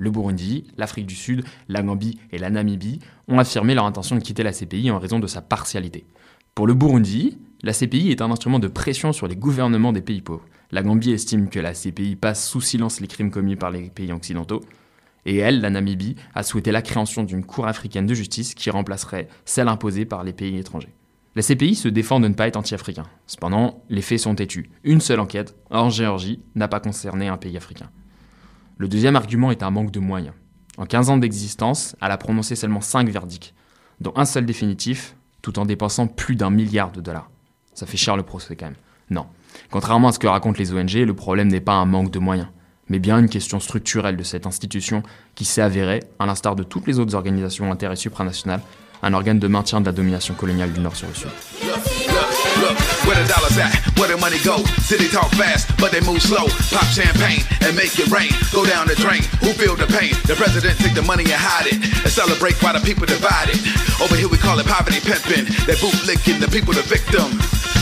Le Burundi, l'Afrique du Sud, la Gambie et la Namibie ont affirmé leur intention de quitter la CPI en raison de sa partialité. Pour le Burundi, la CPI est un instrument de pression sur les gouvernements des pays pauvres. La Gambie estime que la CPI passe sous silence les crimes commis par les pays occidentaux. Et elle, la Namibie, a souhaité la création d'une Cour africaine de justice qui remplacerait celle imposée par les pays étrangers. La CPI se défend de ne pas être anti-africain. Cependant, les faits sont têtus. Une seule enquête, en Géorgie, n'a pas concerné un pays africain. Le deuxième argument est un manque de moyens. En 15 ans d'existence, elle a prononcé seulement 5 verdicts, dont un seul définitif, tout en dépensant plus d'un milliard de dollars. Ça fait cher le procès quand même. Non. Contrairement à ce que racontent les ONG, le problème n'est pas un manque de moyens, mais bien une question structurelle de cette institution qui s'est avérée, à l'instar de toutes les autres organisations d'intérêt supranational, un organe de maintien de la domination coloniale du Nord sur le Sud. Where the dollars at? Where the money go? City talk fast, but they move slow. Pop champagne and make it rain. Go down the drain. Who feel the pain? The president take the money and hide it, and celebrate while the people divide it. Over here we call it poverty pimping. They bootlicking the people the victim.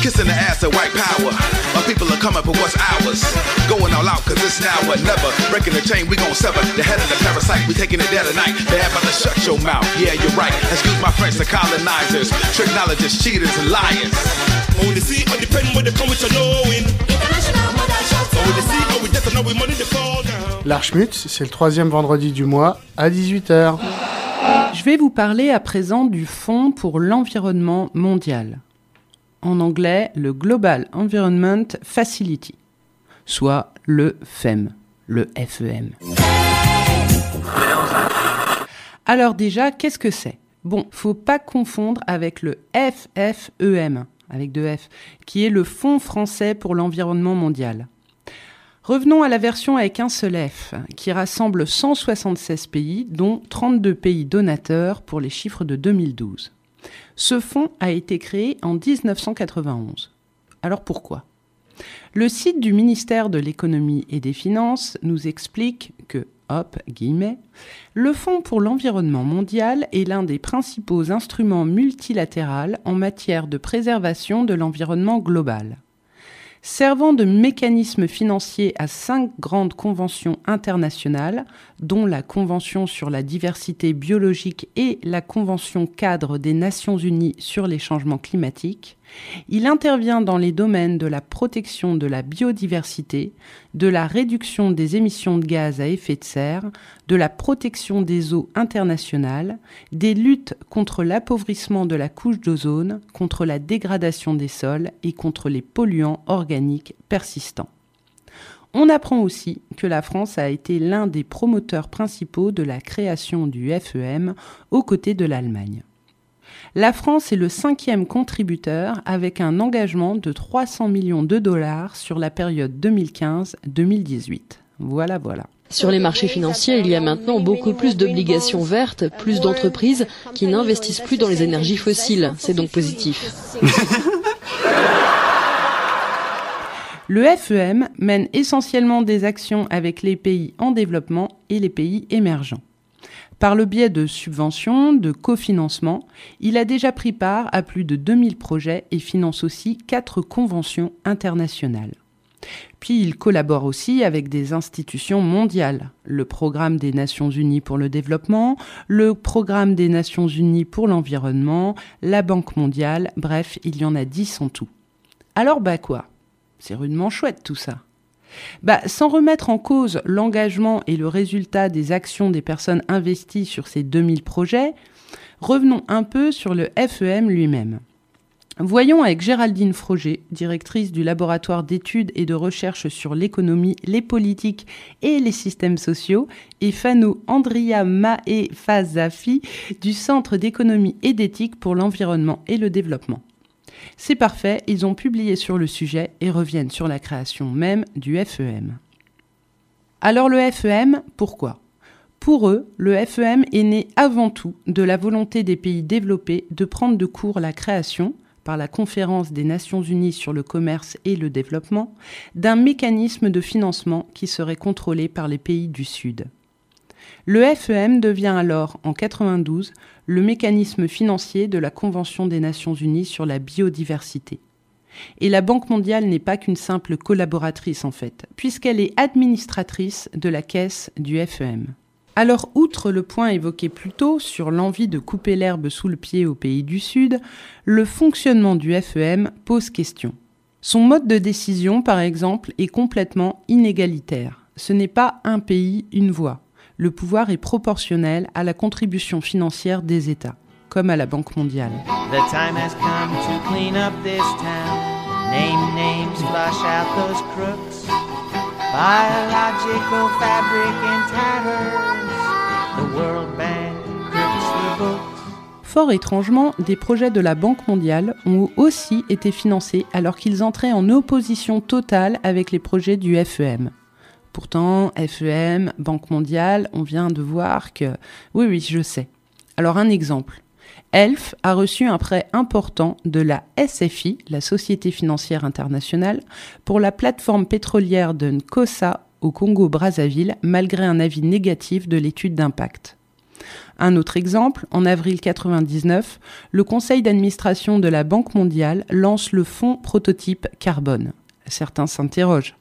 Kissing the ass of white power. Our people are coming for what's ours. Going all out cause it's now or never. Breaking the chain, we gon' sever. The head of the parasite, we taking it there tonight. They have to shut your mouth. Yeah, you're right. Excuse my friends, the colonizers. Tricknologists, cheaters, and liars. But when they see all the pain when they come with your knowing. International mother shot. But when they see how we get to know we money they fall down. L'Archmutz, c'est le troisième vendredi du mois à 18h. Je vais vous parler à présent du Fonds pour l'environnement mondial. En anglais, le Global Environment Facility, soit le FEM, le FEM. Alors déjà, qu'est-ce que c'est? Bon, faut pas confondre avec le FFEM, avec deux F, qui est le Fonds français pour l'environnement mondial. Revenons à la version avec un seul F, qui rassemble 176 pays, dont 32 pays donateurs pour les chiffres de 2012. Ce fonds a été créé en 1991. Alors pourquoi? Le site du ministère de l'économie et des finances nous explique que, le Fonds pour l'environnement mondial est l'un des principaux instruments multilatéraux en matière de préservation de l'environnement global. Servant de mécanisme financier à cinq grandes conventions internationales, dont la Convention sur la diversité biologique et la Convention cadre des Nations Unies sur les changements climatiques, il intervient dans les domaines de la protection de la biodiversité, de la réduction des émissions de gaz à effet de serre, de la protection des eaux internationales, des luttes contre l'appauvrissement de la couche d'ozone, contre la dégradation des sols et contre les polluants organiques persistants. On apprend aussi que la France a été l'un des promoteurs principaux de la création du FEM aux côtés de l'Allemagne. La France est le cinquième contributeur avec un engagement de 300 millions de dollars sur la période 2015-2018. Voilà, voilà. Sur les marchés financiers, il y a maintenant beaucoup plus d'obligations vertes, plus d'entreprises qui n'investissent plus dans les énergies fossiles. C'est donc positif. Le FEM mène essentiellement des actions avec les pays en développement et les pays émergents. Par le biais de subventions, de cofinancement, il a déjà pris part à plus de 2000 projets et finance aussi quatre conventions internationales. Puis il collabore aussi avec des institutions mondiales, le Programme des Nations Unies pour le développement, le Programme des Nations Unies pour l'environnement, la Banque mondiale, bref, il y en a dix en tout. Alors bah quoi? C'est rudement chouette tout ça. Bah, sans remettre en cause l'engagement et le résultat des actions des personnes investies sur ces 2000 projets, revenons un peu sur le FEM lui-même. Voyons avec Géraldine Froger, directrice du laboratoire d'études et de recherche sur l'économie, les politiques et les systèmes sociaux, et Fano Andria Mae Fazafi du Centre d'économie et d'éthique pour l'environnement et le développement. C'est parfait, ils ont publié sur le sujet et reviennent sur la création même du FEM. Alors le FEM, pourquoi? Pour eux, le FEM est né avant tout de la volonté des pays développés de prendre de court la création, par la Conférence des Nations Unies sur le commerce et le développement, d'un mécanisme de financement qui serait contrôlé par les pays du Sud. Le FEM devient alors, en 92, le mécanisme financier de la Convention des Nations Unies sur la biodiversité. Et la Banque mondiale n'est pas qu'une simple collaboratrice en fait, puisqu'elle est administratrice de la caisse du FEM. Alors, outre le point évoqué plus tôt sur l'envie de couper l'herbe sous le pied aux pays du Sud, le fonctionnement du FEM pose question. Son mode de décision, par exemple, est complètement inégalitaire. Ce n'est pas un pays, une voix. Le pouvoir est proportionnel à la contribution financière des États, comme à la Banque mondiale. Fort étrangement, des projets de la Banque mondiale ont aussi été financés alors qu'ils entraient en opposition totale avec les projets du FEM. Pourtant, FEM, Banque mondiale, on vient de voir que... Oui, oui, je sais. Alors un exemple. ELF a reçu un prêt important de la SFI, la Société financière internationale, pour la plateforme pétrolière de Nkosa au Congo-Brazzaville, malgré un avis négatif de l'étude d'impact. Un autre exemple, en avril 1999, le conseil d'administration de la Banque mondiale lance le fonds prototype carbone. Certains s'interrogent.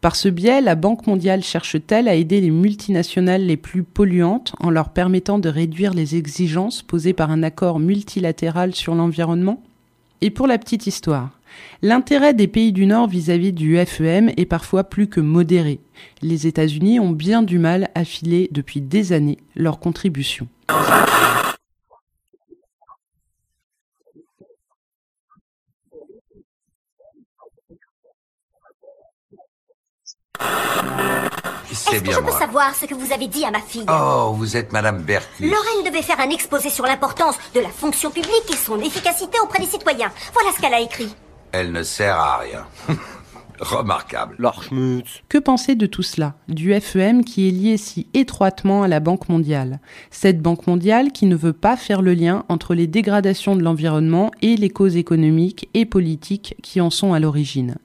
Par ce biais, la Banque mondiale cherche-t-elle à aider les multinationales les plus polluantes en leur permettant de réduire les exigences posées par un accord multilatéral sur l'environnement? Et pour la petite histoire, L'intérêt des pays du Nord vis-à-vis du FEM est parfois plus que modéré. Les États-Unis ont bien du mal à filer depuis des années leur contribution. Est-ce que je peux moi. savoir ce que vous avez dit à ma fille Oh, vous êtes Madame Bertus. Lorraine devait faire un exposé sur l'importance de la fonction publique et son efficacité auprès des citoyens. Voilà ce qu'elle a écrit. Elle ne sert à rien. Remarquable. L'Archmutz. Que penser de tout cela Du FEM qui est lié si étroitement à la Banque mondiale? Cette Banque mondiale qui ne veut pas faire le lien entre les dégradations de l'environnement et les causes économiques et politiques qui en sont à l'origine.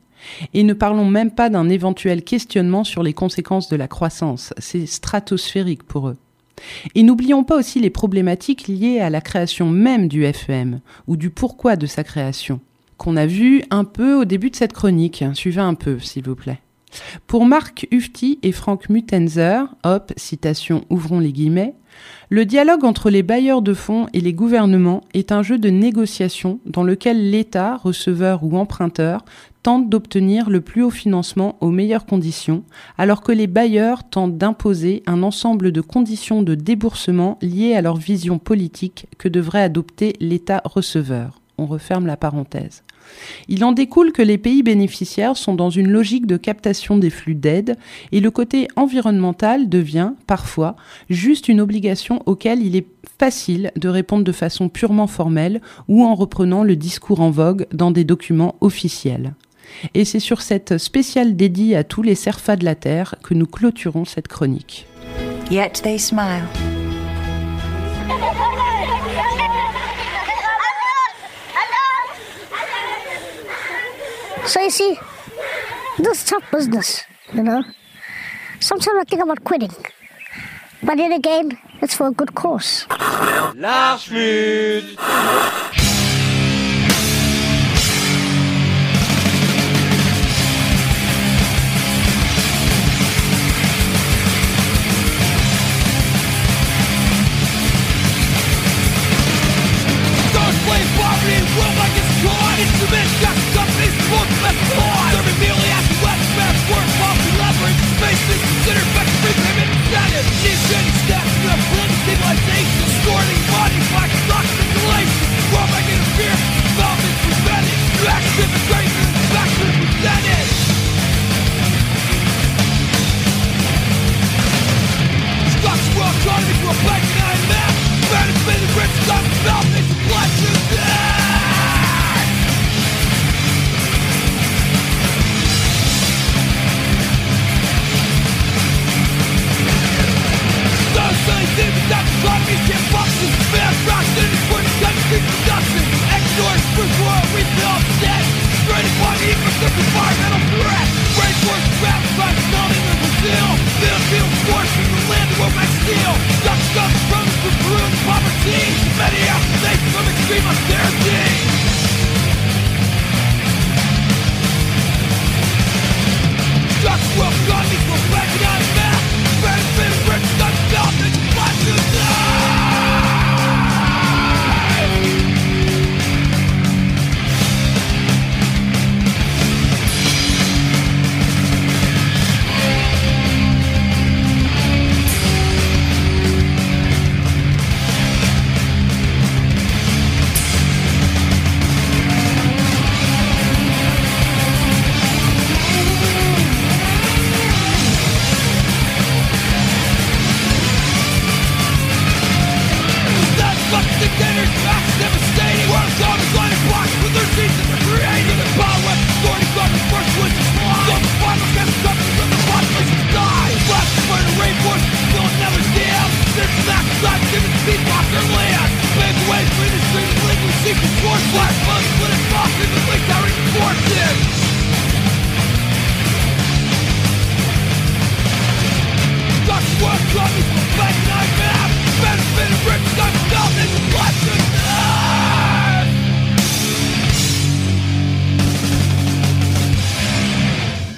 Et ne parlons même pas d'un éventuel questionnement sur les conséquences de la croissance. C'est stratosphérique pour eux. Et n'oublions pas aussi les problématiques liées à la création même du FEM, ou du pourquoi de sa création, qu'on a vu un peu au début de cette chronique. Suivez un peu, s'il vous plaît. Pour Marc Ufti et Frank Mutenzer, hop, citation, ouvrons les guillemets, le dialogue entre les bailleurs de fonds et les gouvernements est un jeu de négociation dans lequel l'État, receveur ou emprunteur, tente d'obtenir le plus haut financement aux meilleures conditions, alors que les bailleurs tentent d'imposer un ensemble de conditions de déboursement liées à leur vision politique que devrait adopter l'État receveur. On referme la parenthèse. Il en découle que les pays bénéficiaires sont dans une logique de captation des flux d'aide et le côté environnemental devient, parfois, juste une obligation auquel il est facile de répondre de façon purement formelle ou en reprenant le discours en vogue dans des documents officiels. Et c'est sur cette spéciale dédiée à tous les serfas de la Terre que nous clôturons cette chronique. Yet they smile. So you see, this is tough business, you know. Sometimes I think about quitting. But then again, it's for a good cause. Don't you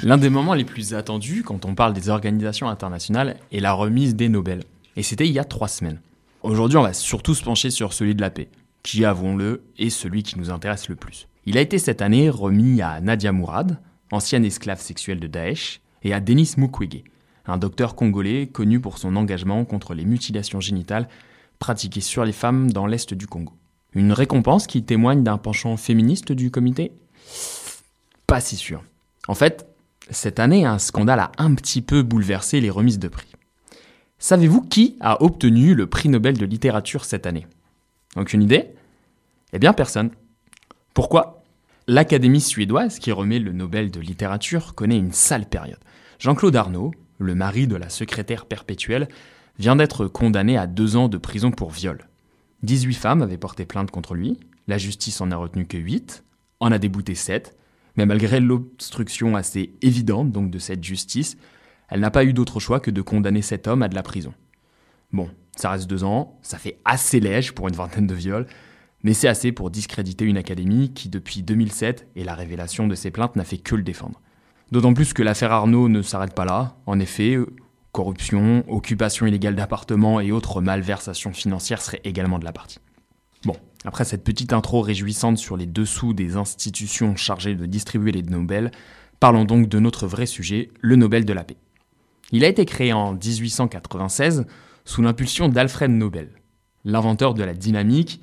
L'un des moments les plus attendus quand on parle des organisations internationales est la remise des Nobel. Et c'était il y a trois semaines. Aujourd'hui, on va surtout se pencher sur celui de la paix, qui, avouons-le, est celui qui nous intéresse le plus? Il a été cette année remis à Nadia Mourad, ancienne esclave sexuelle de Daesh, et à Denis Mukwege, un docteur congolais connu pour son engagement contre les mutilations génitales pratiquées sur les femmes dans l'est du Congo. Une récompense qui témoigne d'un penchant féministe du comité? Pas si sûr. En fait, cette année, un scandale a un petit peu bouleversé les remises de prix. Savez-vous qui a obtenu le prix Nobel de littérature cette année? Aucune idée? Eh bien, personne. Pourquoi? L'Académie suédoise, qui remet le Nobel de littérature, connaît une sale période. Jean-Claude Arnaud, le mari de la secrétaire perpétuelle, vient d'être condamné à deux ans de prison pour viol. 18 femmes avaient porté plainte contre lui, la justice en a retenu que 8, en a débouté 7, mais malgré l'obstruction assez évidente donc de cette justice, elle n'a pas eu d'autre choix que de condamner cet homme à de la prison. Bon, ça reste deux ans, ça fait assez léger pour une vingtaine de viols, mais c'est assez pour discréditer une académie qui, depuis 2007 et la révélation de ses plaintes, n'a fait que le défendre. D'autant plus que l'affaire Arnaud ne s'arrête pas là. En effet, euh, corruption, occupation illégale d'appartements et autres malversations financières seraient également de la partie. Bon, après cette petite intro réjouissante sur les dessous des institutions chargées de distribuer les Nobel, parlons donc de notre vrai sujet, le Nobel de la paix. Il a été créé en 1896 sous l'impulsion d'Alfred Nobel, l'inventeur de la dynamique,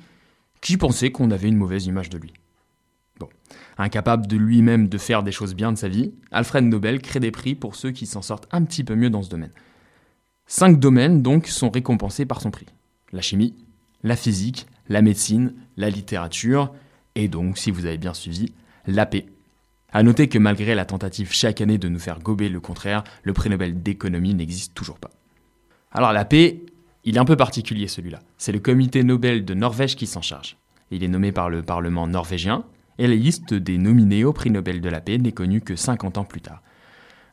qui pensait qu'on avait une mauvaise image de lui. Incapable de lui-même de faire des choses bien de sa vie, Alfred Nobel crée des prix pour ceux qui s'en sortent un petit peu mieux dans ce domaine. Cinq domaines donc sont récompensés par son prix. La chimie, la physique, la médecine, la littérature, et donc, si vous avez bien suivi, la paix. À noter que malgré la tentative chaque année de nous faire gober le contraire, le prix Nobel d'économie n'existe toujours pas. Alors la paix, il est un peu particulier celui-là. C'est le comité Nobel de Norvège qui s'en charge. Il est nommé par le Parlement norvégien, et la liste des nominés au prix Nobel de la paix n'est connue que 50 ans plus tard.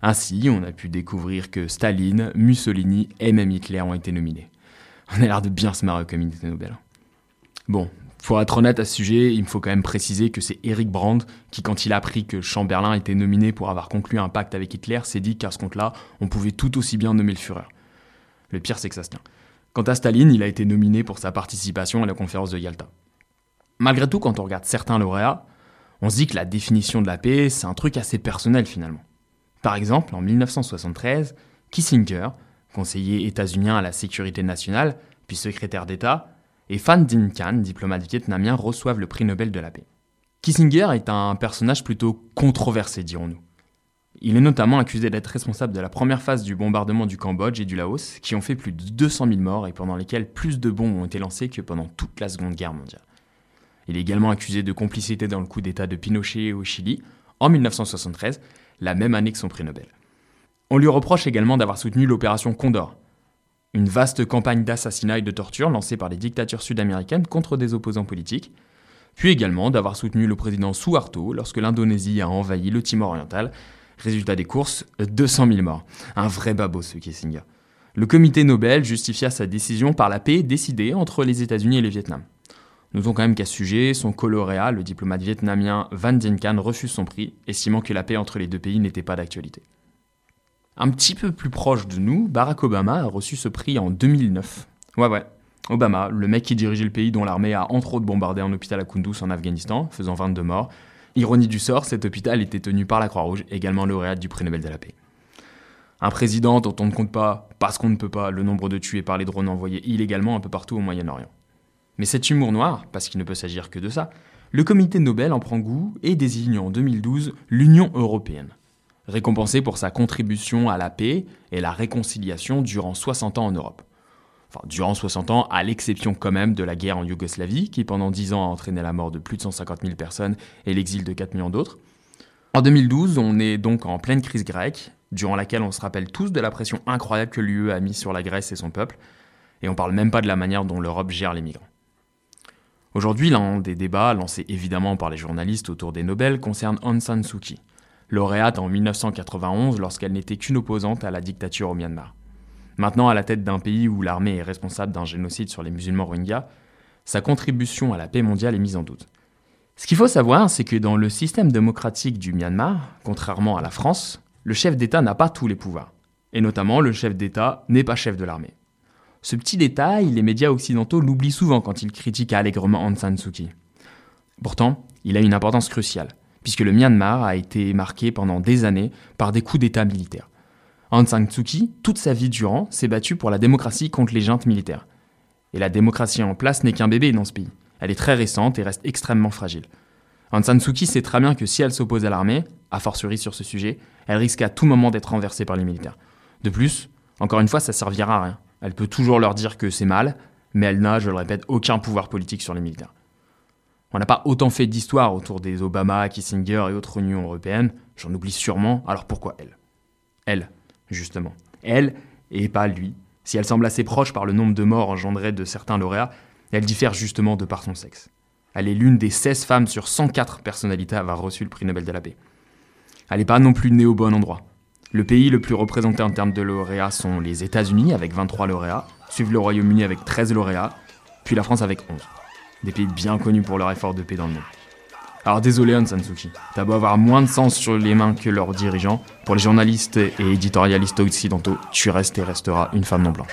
Ainsi, on a pu découvrir que Staline, Mussolini et même Hitler ont été nominés. On a l'air de bien se marrer au comité Nobel. Bon, pour être honnête à ce sujet, il me faut quand même préciser que c'est Eric Brandt qui, quand il a appris que Chamberlain était nominé pour avoir conclu un pacte avec Hitler, s'est dit qu'à ce compte-là, on pouvait tout aussi bien nommer le Führer. Le pire, c'est que ça se tient. Quant à Staline, il a été nominé pour sa participation à la conférence de Yalta. Malgré tout, quand on regarde certains lauréats, on se dit que la définition de la paix, c'est un truc assez personnel finalement. Par exemple, en 1973, Kissinger, conseiller états-unien à la sécurité nationale, puis secrétaire d'État, et Phan Dinh Can, diplomate vietnamien, reçoivent le prix Nobel de la paix. Kissinger est un personnage plutôt controversé, dirons-nous. Il est notamment accusé d'être responsable de la première phase du bombardement du Cambodge et du Laos, qui ont fait plus de 200 000 morts et pendant lesquels plus de bombes ont été lancées que pendant toute la Seconde Guerre mondiale. Il est également accusé de complicité dans le coup d'État de Pinochet au Chili en 1973, la même année que son prix Nobel. On lui reproche également d'avoir soutenu l'opération Condor, une vaste campagne d'assassinat et de torture lancée par les dictatures sud-américaines contre des opposants politiques, puis également d'avoir soutenu le président Suharto lorsque l'Indonésie a envahi le Timor oriental. Résultat des courses, 200 000 morts. Un vrai babot ce Kissinger. Le comité Nobel justifia sa décision par la paix décidée entre les États-Unis et le Vietnam. Notons quand même qu'à ce sujet, son coloréat, le diplomate vietnamien Van Dinh Can, refuse son prix, estimant que la paix entre les deux pays n'était pas d'actualité. Un petit peu plus proche de nous, Barack Obama a reçu ce prix en 2009. Ouais, ouais. Obama, le mec qui dirigeait le pays dont l'armée a entre autres bombardé un hôpital à Kunduz en Afghanistan, faisant 22 morts. Ironie du sort, cet hôpital était tenu par la Croix-Rouge, également lauréate du prix Nobel de la paix. Un président dont on ne compte pas, parce qu'on ne peut pas, le nombre de tués par les drones envoyés illégalement un peu partout au Moyen-Orient. Mais cet humour noir, parce qu'il ne peut s'agir que de ça, le comité Nobel en prend goût et désigne en 2012 l'Union européenne récompensé pour sa contribution à la paix et la réconciliation durant 60 ans en Europe. Enfin, durant 60 ans, à l'exception quand même de la guerre en Yougoslavie, qui pendant 10 ans a entraîné la mort de plus de 150 000 personnes et l'exil de 4 millions d'autres. En 2012, on est donc en pleine crise grecque, durant laquelle on se rappelle tous de la pression incroyable que l'UE a mise sur la Grèce et son peuple, et on parle même pas de la manière dont l'Europe gère les migrants. Aujourd'hui, l'un des débats, lancés évidemment par les journalistes autour des Nobel, concerne Aung San Suu Kyi, lauréate en 1991 lorsqu'elle n'était qu'une opposante à la dictature au Myanmar. Maintenant à la tête d'un pays où l'armée est responsable d'un génocide sur les musulmans rohingyas, sa contribution à la paix mondiale est mise en doute. Ce qu'il faut savoir, c'est que dans le système démocratique du Myanmar, contrairement à la France, le chef d'État n'a pas tous les pouvoirs. Et notamment, le chef d'État n'est pas chef de l'armée. Ce petit détail, les médias occidentaux l'oublient souvent quand ils critiquent allègrement Aung San Suu Kyi. Pourtant, il a une importance cruciale, puisque le Myanmar a été marqué pendant des années par des coups d'État militaires. Aung San Suu Kyi, toute sa vie durant, s'est battu pour la démocratie contre les juntes militaires. Et la démocratie en place n'est qu'un bébé dans ce pays. Elle est très récente et reste extrêmement fragile. Aung San Suu Kyi sait très bien que si elle s'oppose à l'armée, a fortiori sur ce sujet, elle risque à tout moment d'être renversée par les militaires. De plus, encore une fois, ça servira à rien. Elle peut toujours leur dire que c'est mal, mais elle n'a, je le répète, aucun pouvoir politique sur les militaires. On n'a pas autant fait d'histoire autour des Obama, Kissinger et autres Unions européennes, j'en oublie sûrement, alors pourquoi elle? Elle, justement. Elle, et pas lui. Si elle semble assez proche par le nombre de morts engendrés de certains lauréats, elle diffère justement de par son sexe. Elle est l'une des 16 femmes sur 104 personnalités à avoir reçu le prix Nobel de la paix. Elle n'est pas non plus née au bon endroit. Le pays le plus représenté en termes de lauréats sont les États-Unis avec 23 lauréats, suivent le Royaume-Uni avec 13 lauréats, puis la France avec 11. Des pays bien connus pour leur effort de paix dans le monde. Alors désolé Aung San t'as beau avoir moins de sens sur les mains que leurs dirigeants, pour les journalistes et éditorialistes occidentaux, tu restes et resteras une femme non blanche.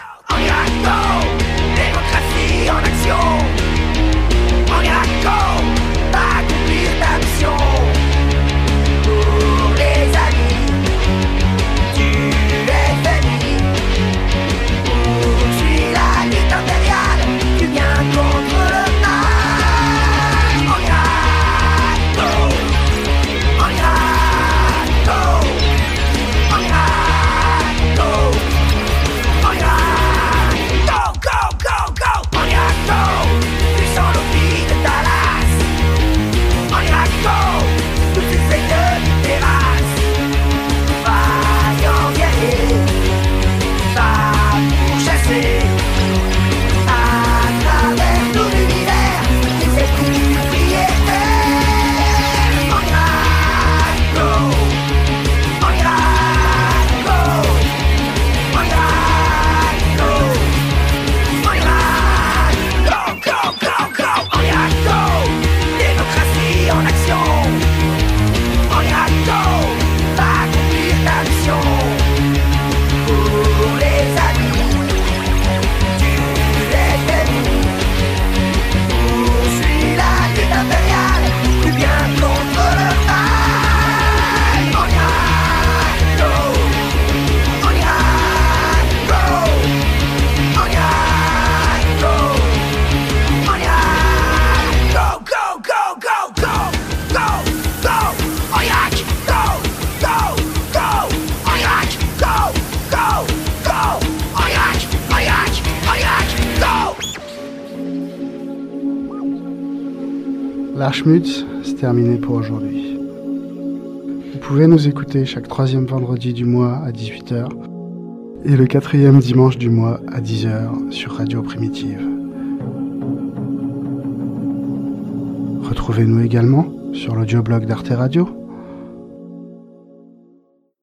L'Archmutz, c'est terminé pour aujourd'hui. Vous pouvez nous écouter chaque troisième vendredi du mois à 18h et le quatrième dimanche du mois à 10h sur Radio Primitive. Retrouvez-nous également sur l'audioblog d'Arte Radio